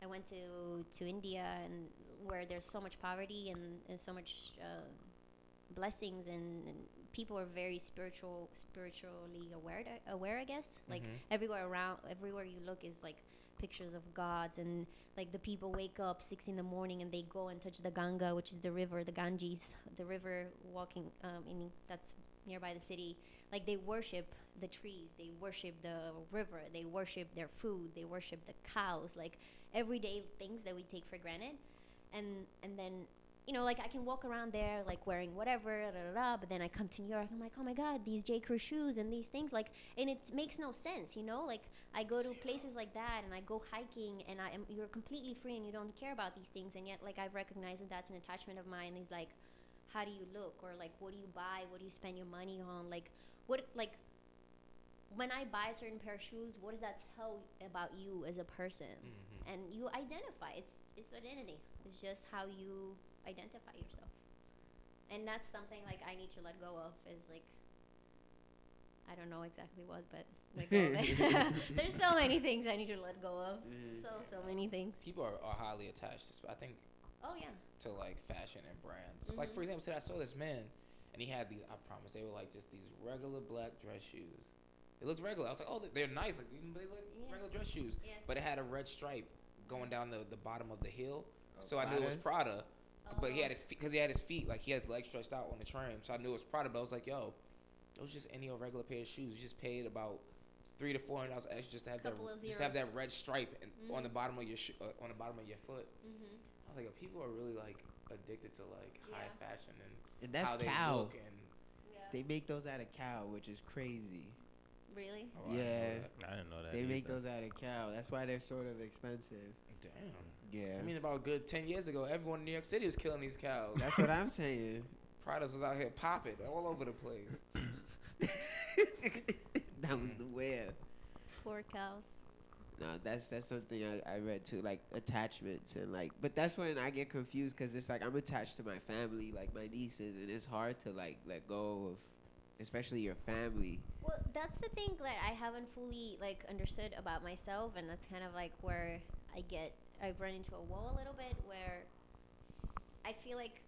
I went to to India and where there's so much poverty and, and so much uh, blessings and, and people are very spiritual spiritually aware I- aware I guess. Like Mhm. everywhere around everywhere you look is like pictures of gods and like the people wake up six in the morning and they go and touch the Ganga which is the river the Ganges the river walking um, in that's nearby the city. Like they worship the trees they worship the river they worship their food they worship the cows like everyday things that we take for granted. And and then you know like I can walk around there like wearing whatever da, da, da, but then I come to New York and I'm like oh my god these J. Crew shoes and these things like and it makes no sense you know? Like I go to places like that and I go hiking and I am you're completely free and you don't care about these things and yet like I've recognized that that's an attachment of mine is like how do you look? Or like what do you buy? What do you spend your money on? Like what like when I buy a certain pair of shoes what does that tell about you as a person? Mm-hmm. and you identify it's it's identity. It's just how you identify yourself and that's something like i need to let go of is like I don't know exactly what, but let go of it. (laughs) (laughs) There's so many things I need to let go of. Mhm. So so many things. People are, are highly attached. To, I think Oh yeah. to like fashion and brands. Like for Mhm. example, today I saw this man, and he had these. I promise they were like just these regular black dress shoes. It looked regular. I was like, oh, they're nice. Like they look regular dress shoes. Yeah. But it had a red stripe going down the, the bottom of the heel. Oh, so I knew it was Prada. But he had his because he had his feet like he had his legs stretched out on the tram. So I knew it was Prada. But I was like, yo, those just any old regular pair of shoes. You just paid about three to four hundred dollars extra just to have that Couple of just have that red stripe in, on the Mhm. bottom of your sh- uh, on the bottom of your foot. Mhm. I was like, yo, people are really like addicted to like high fashion and And that's how they cow. look and They make those out of cow, which is crazy. Really? Oh, I didn't know yeah. I didn't know that They make those out of cow. That's why they're sort of expensive. Damn. Yeah. I mean, about a good ten years ago, everyone in New York City was killing these cows. That's what I'm saying. (laughs) Pradas was out here popping all over the place. (laughs) that was the where. Poor cows. No, that's that's something I, I read too, like attachments and like. But that's when I get confused because it's like I'm attached to my family, like my nieces, and it's hard to like let go of, especially your family. Well, that's the thing that I haven't fully like understood about myself, and that's kind of like where I get I've run into a wall a little bit where I feel like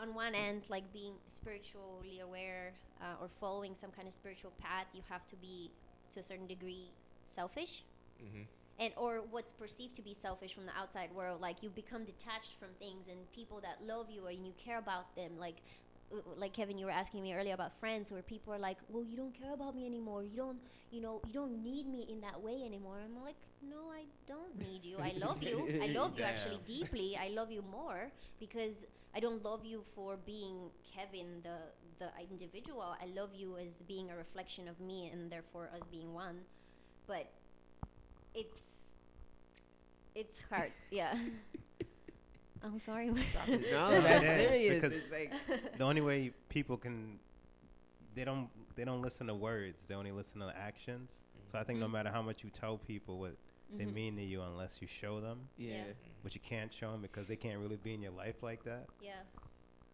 on one end, like being spiritually aware uh, or following some kind of spiritual path, you have to be to a certain degree selfish Mm-hmm. and or what's perceived to be selfish from the outside world like you become detached from things and people that love you and you care about them like Uh, like Kevin you were asking me earlier about friends where people are like well you don't care about me anymore. You don't you know you don't need me in that way anymore. I'm like no I don't need you. I love you. (laughs) I love you actually deeply. I love you more because I don't love you for being Kevin the the individual. I love you as being a reflection of me and therefore us being one. But it's it's hard. (laughs) Yeah (laughs) i'm sorry No, (laughs) that's serious. because It's like the only way people can they don't they don't listen to words. They only listen to actions. So I think no Mhm. matter how much you tell people what they Mhm. mean to you, unless you show them, Yeah. Yeah. but you can't show them because they can't really be in your life like that. yeah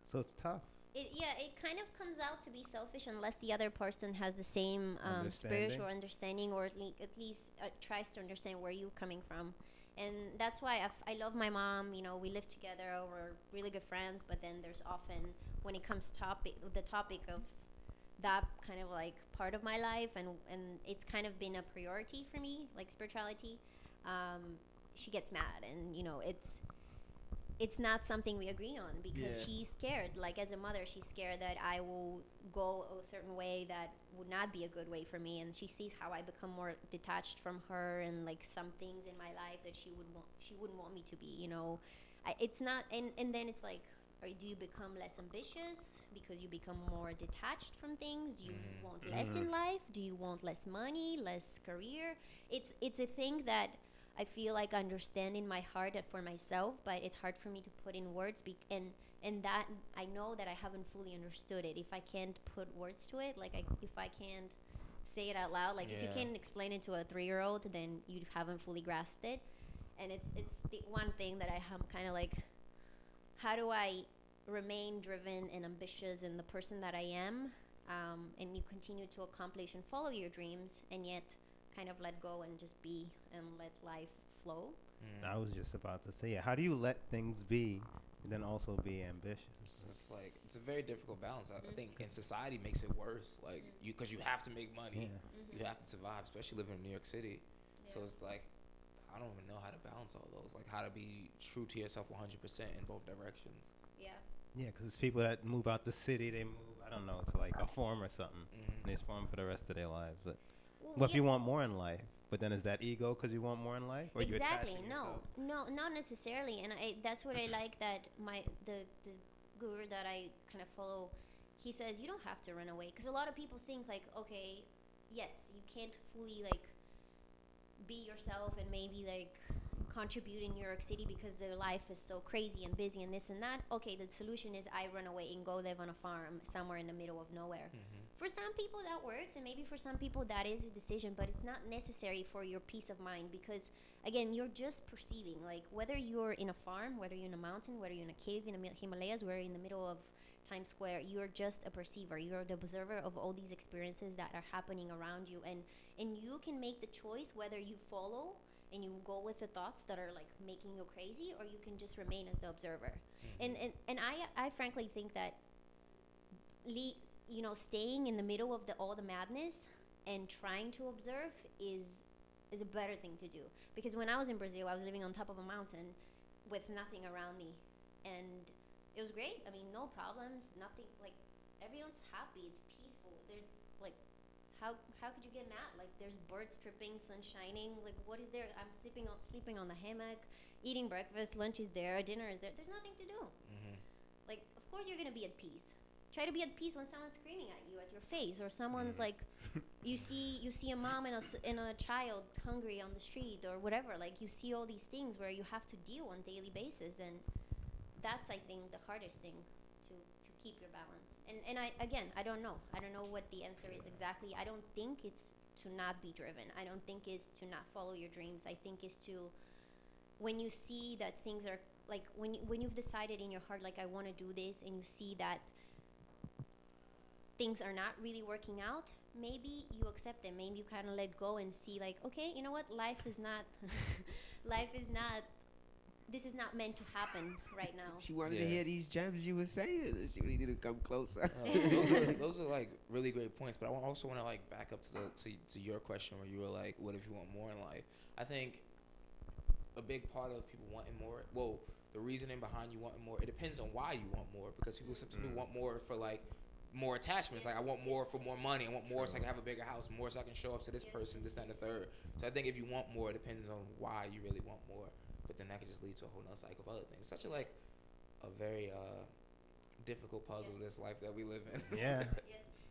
So it's tough. it yeah it kind of comes out to be selfish unless the other person has the same um, spiritual understanding or at, le- at least uh, tries to understand where you're coming from and that's why I, f- I love my mom you know we live together we're really good friends but then there's often when it comes topic the topic of that kind of like part of my life and and it's kind of been a priority for me like spirituality um, she gets mad and you know it's it's not something we agree on because Yeah. she's scared. Like as a mother she's scared that i will go a certain way that would not be a good way for me and she sees how i become more detached from her and like some things in my life that she would want she wouldn't want me to be you know? I, it's not and and then it's like or do you become less ambitious because you become more detached from things? Do you Mhm. want less in life? Do you want less money less career? It's it's a thing that I feel like understanding my heart that for myself, but it's hard for me to put in words. Be- and and that I know that I haven't fully understood it. If I can't put words to it, like I, if I can't say it out loud, like if you Yeah. can explain it to a three year old, then you haven't fully grasped it. And it's it's the one thing that I am kind of like, how do I remain driven and ambitious in the person that I am, um, and you continue to accomplish and follow your dreams, and yet kind of let go and just be and let life flow. Mm. I was just about to say, yeah, how do you let things be and then also be ambitious? It's, it's like it's a very difficult balance. I, I think in society makes it worse. Like you, because you have to make money, mm-hmm. you have to survive, especially living in New York City. So it's like I don't even know how to balance all those. Like how to be true to yourself 100% in both directions. Yeah. Yeah, because it's people that move out the city, they move, I don't know, to like a farm or something. And they farm for the rest of their lives. But Well, what if you want more in life? But then is that ego because you want more in life? Or exactly. No, no, not necessarily. And I, that's what I like that my the the guru that I kind of follow. He says you don't have to run away because a lot of people think like, okay, yes, you can't fully like be yourself and maybe like contribute in New York City because their life is so crazy and busy and this and that. Okay, the solution is I run away and go live on a farm somewhere in the middle of nowhere. Mm-hmm. For some people that works, and maybe for some people that is a decision, but it's not necessary for your peace of mind because, again, you're just perceiving. Like whether you're in a farm, whether you're in a mountain, whether you're in a cave in the Himalayas, whether you're in the middle of Times Square. You're just a perceiver. You're the observer of all these experiences that are happening around you, and and you can make the choice whether you follow and you go with the thoughts that are like making you crazy, or you can just remain as the observer. Mm-hmm. And and and I I frankly think that le- you know staying in the middle of the all the madness and trying to observe is is a better thing to do. Because when I was in Brazil I was living on top of a mountain with nothing around me. And it was great. I mean no problems nothing like everyone's happy. It's peaceful. There's like how how could you get mad? Like there's birds chirping sun shining. Like what is there? I'm sleeping on sleeping on the hammock eating breakfast lunch is there dinner is there. There's nothing to do. Mm-hmm. Like of course you're gonna be at peace try to be at peace when someone's screaming at you at your face or someone's mm. like you see you see a mom and a, s- and a child hungry on the street or whatever like you see all these things where you have to deal on daily basis and that's i think the hardest thing to to keep your balance. And and i again i don't know. I don't know what the answer is exactly. I don't think it's to not be driven. I don't think it's to not follow your dreams. I think it's to when you see that things are like when you, when you've decided in your heart like I want to do this and you see that things are not really working out, maybe you accept them. Maybe you kind of let go and see like, okay, you know what? Life is not (laughs) life is not this is not meant to happen right now. She wanted Yeah. to hear these gems you were saying. She really needed to come closer. Uh, those, are, (laughs) those are like really great points, but I also want to like back up to the to, to your question where you were like, "What if you want more in life?" I think a big part of people wanting more. Well, the reasoning behind you wanting more, it depends on why you want more. Because people simply Mm. want more for like more attachments. Like I want more for more money. I want more so I can have a bigger house. More so I can show off to this person, this, that, and the third. So I think if you want more, it depends on why you really want more. But then that could just lead to a whole nother cycle of other things. Such a like a very uh difficult puzzle this life that we live in. (laughs) Yeah.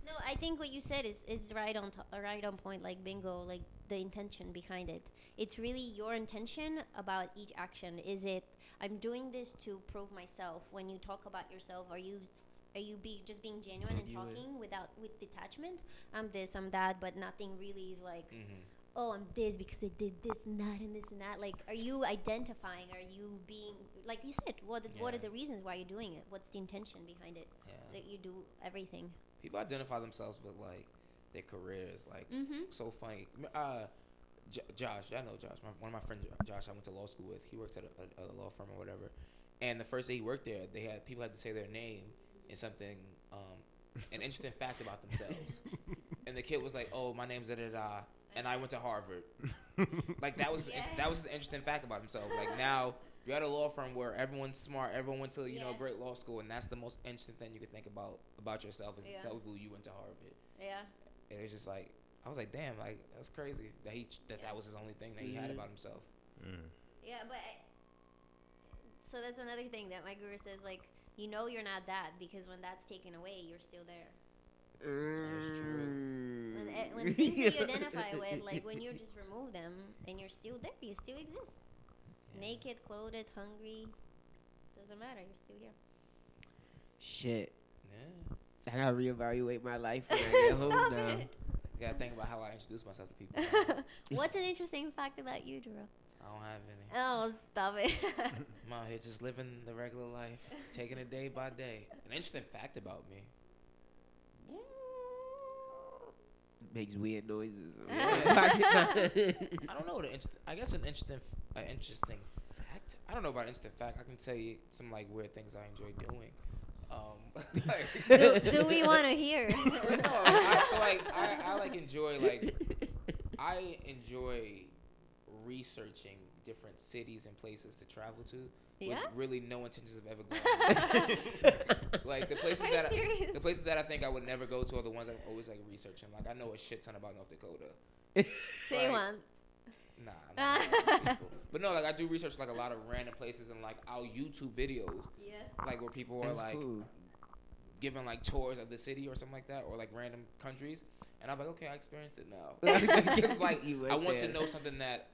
No, I think what you said is, is right on to- uh, right on point. Like bingo, like the intention behind it. It's really your intention about each action. Is it I'm doing this to prove myself? When you talk about yourself, are you s- are you be just being genuine and talking without with detachment? I'm this, I'm that, but nothing really is like. Mm-hmm. Oh, I'm this because I did this and that and this and that. Like, are you identifying? Are you being like you said? What what are the reasons why you're doing it? What's the intention behind it? Yeah. That you do everything. People identify themselves with like their careers, like mm-hmm. so funny. Uh, J- Josh, I know Josh. My, one of my friends, Josh, I went to law school with. He works at a, a, a law firm or whatever. And the first day he worked there, they had people had to say their name and something, um, an interesting fact about themselves. (laughs) and the kid was like, "Oh, my name's da da da," and I went to Harvard. like that was (laughs) that was an interesting fact about himself. Like now you're at a law firm where everyone's smart, everyone went to you know a great law school, and that's the most interesting thing you could think about about yourself is Yeah. to tell people you went to Harvard. Yeah. And it's just like I was like, damn, like that's crazy that he that that was his only thing that he had Mhm. about himself. Yeah, but I, so that's another thing that my guru says. Like, you know, you're not that because when that's taken away, you're still there. When, eh, when (laughs) things that you identify with, like when you just remove them and you're still there, you still exist. Naked, clothed, hungry, doesn't matter. You're still here. Shit. Yeah. I gotta reevaluate my life (laughs) when I get home Stop now. it. You gotta think about how I introduce myself to people. (laughs) What's an interesting fact about you, Drew? I don't have any. Oh, stop it. (laughs) I'm out here just living the regular life, taking it day by day. An interesting fact about me. Makes weird noises. (laughs) (laughs) I don't know. The inter- I guess an interesting, an interesting fact. I don't know about interesting fact. I can tell you some like weird things I enjoy doing. Um, like- Do- do we wanna hear? no, I, so like I, I like enjoy like I enjoy researching different cities and places to travel to. Yeah? With really no intentions of ever going. (laughs) like the places Are that I, the places that I think I would never go to are the ones I'm always like researching. Like I know a shit ton about North Dakota. Say Like, one. Nah, I'm not (laughs) people. but no, like I do research like a lot of random places and like I'll YouTube videos. Yeah. Like where people are That's like cool. giving like tours of the city or something like that, or like random countries, and I'm like, okay, I experienced it now. (laughs) Because like You I want there. to know something that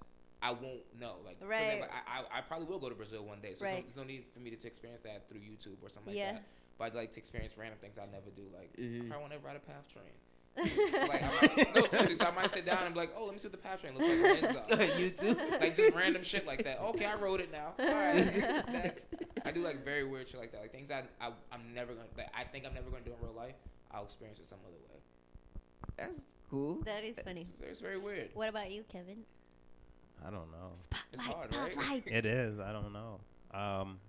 I won't know. Like Right. example, I, I I probably will go to Brazil one day, so there's, no, there's no need for me to, to experience that through YouTube or something Yeah. like that. But I'd like to experience random things I'll never do. Like Mhm. I probably want to ride a path train. (laughs) It's like, I might, no, seriously. So I might sit down and be like, oh, let me see what the path train looks like on the inside. You too? Like just random shit like that. Okay, I wrote it now. All right, (laughs) next. I do like very weird shit like that. Like things I, I I'm never gonna. That I think I'm never gonna do in real life. I'll experience it some other way. That's cool. That is funny. It's, it's very weird. What about you, Kevin? I don't know. Spotlight, hard, right? spotlight. It is. I don't know. Um,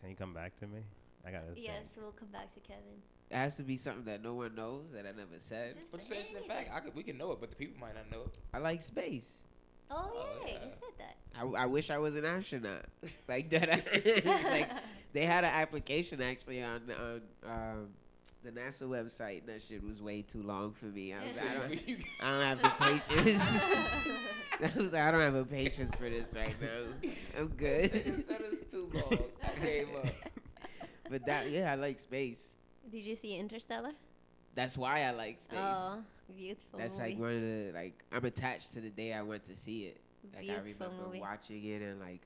can you come back to me? I gotta. think. Yes, we'll come back to Kevin. It has to be something that no one knows that I never said. But just say it's the fact. I could, we can know it, but the people might not know it. I like space. Oh, yeah, you said that. I, I wish I was an astronaut. (laughs) like that. (laughs) like (laughs) they had an application actually on on um, the NASA website. And that shit was way too long for me. I was like, I don't, (laughs) I don't have the patience. (laughs) I was like, I don't have a patience for this right now. I'm good. that was too long. I gave up. But that yeah, I like space. Did you see Interstellar? That's why I like space. Oh, beautiful That's movie. like one of the like I'm attached to the day I went to see it. Like I Beautiful remember movie. watching it and like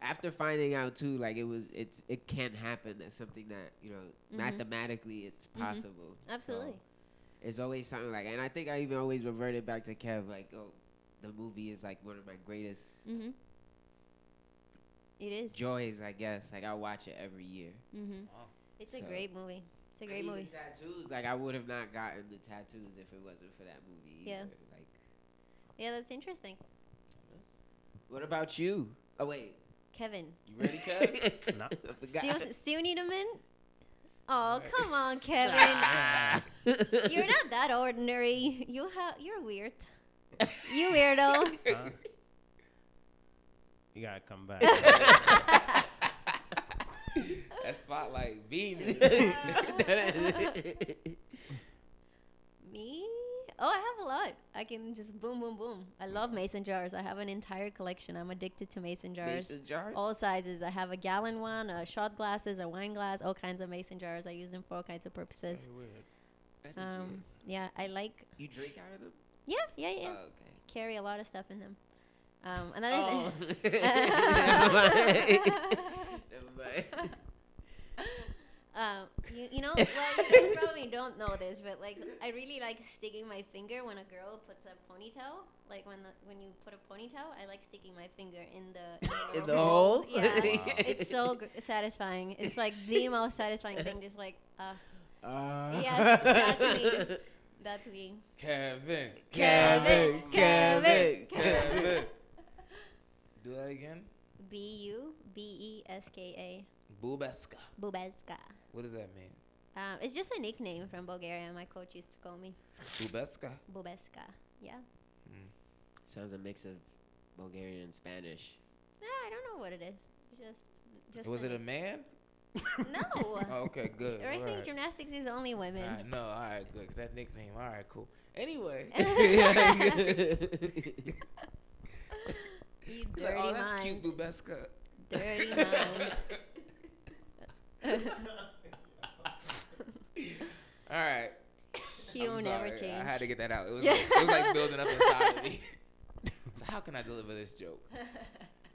after finding out too, like it was it's it can happen. That's something that you know Mhm. mathematically it's Mhm. possible. So Absolutely. it's always something like, and I think I even always reverted back to Kev like, oh, the movie is like one of my greatest Mm-hmm. It is. joys. I guess like I watch it every year. Mm-hmm. It's a great movie. It's a And great even movie. Tattoos, like I would have not gotten the tattoos if it wasn't for that movie. Yeah. either. Like, Yeah, that's interesting. what about you? Oh wait, Kevin. You ready, Kev? No. I forgot. Still, still need a minute? Oh, come on, (laughs) Kevin. (laughs) you're not that ordinary. You have. You're weird. (laughs) You weirdo. Huh? You gotta come back. that spotlight beaming. Me? Oh, I have a lot. I can just boom, boom, boom. I love mason jars. I have an entire collection. I'm addicted to mason jars. Mason jars? All sizes. I have a gallon one, a shot glasses, a wine glass, all kinds of mason jars. I use them for all kinds of purposes. Um, yeah, I like. You drink out of them? Yeah, yeah, yeah. Oh, okay. Carry a lot of stuff in them. Um, another Oh. thing. (laughs) Never mind. (laughs) (laughs) Never mind. Um, you, you know, (laughs) well, you guys probably don't know this, but like, I really like sticking my finger when a girl puts a ponytail. Like when the, when you put a ponytail, I like sticking my finger in the In little the hole? Yeah, (laughs) Wow. it's so gr- satisfying. It's like the (laughs) most satisfying thing. Just like, uh, Uh. yes, that's me. That's me. Kevin. Kevin, Kevin, Kevin. Do that again. B U B E S K A. Bubeska. Bubeska. What does that mean? Um, it's just a nickname from Bulgaria. My coach used to call me Bubeska. Bubeska. Yeah. Sounds a mix of Bulgarian and Spanish. Nah, I don't know what it is. Just, just. Was a it a man? (laughs) No. Oh, (laughs) okay, good. Wrestling alright. gymnastics is only women. Alright, no, all right, good. 'cause that nickname. All right, cool. Anyway. (laughs) You Yeah, dirty oh, that's mind. cute, Bubeska. Dirty mind. All right. He I'm will never sorry. I had to get that out. It was, like, it was like (laughs) building up inside of me. (laughs) so how can I deliver this joke?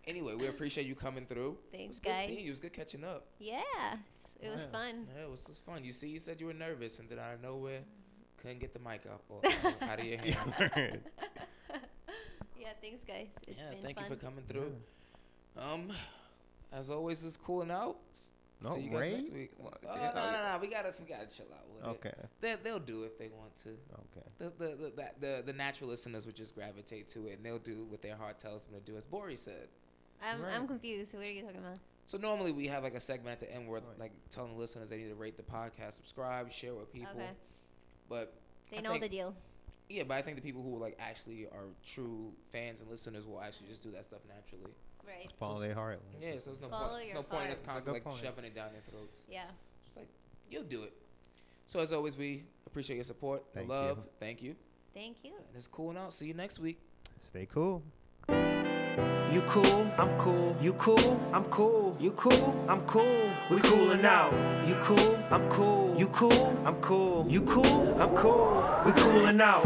Anyway, we appreciate you coming through. it Thanks, was good guys. seeing you. It was good catching up. Yeah, it was Yeah. fun. Yeah, it was, it was fun. You see, you said you were nervous, and then out of nowhere, couldn't get the mic up or (laughs) out of your hand. Yeah, thanks, guys. It's yeah, been thank fun. you for coming through. Um, as always, it's cooling out. S- No, See you guys rain? next week. What? Oh, Yeah, no, oh, no, no. We gotta, we gotta chill out with Okay. it. They, they'll do if they want to. Okay. The the, the the the the natural listeners would just gravitate to it, and they'll do what their heart tells them to do, as Bori said. I'm, Right. I'm confused. What are you talking about? So normally we have like a segment at the end where like telling the listeners they need to rate the podcast, subscribe, share with people. Okay. But They I know think- the deal. Yeah, but I think the people who like actually are true fans and listeners will actually just do that stuff naturally. Right. Follow their heart. Yeah, so there's no Follow point. There's your no point in us heart. constantly like point. shoving it down their throats. Yeah. It's like you'll do it. So as always, we appreciate your support, Thank the love. you. Thank you. Thank you. And it's cool now. See you next week. Stay cool. You cool, I'm cool. You cool, I'm cool. You cool, I'm cool. We coolin' out. You cool, I'm cool. You cool, I'm cool. You cool, I'm cool. We coolin' out.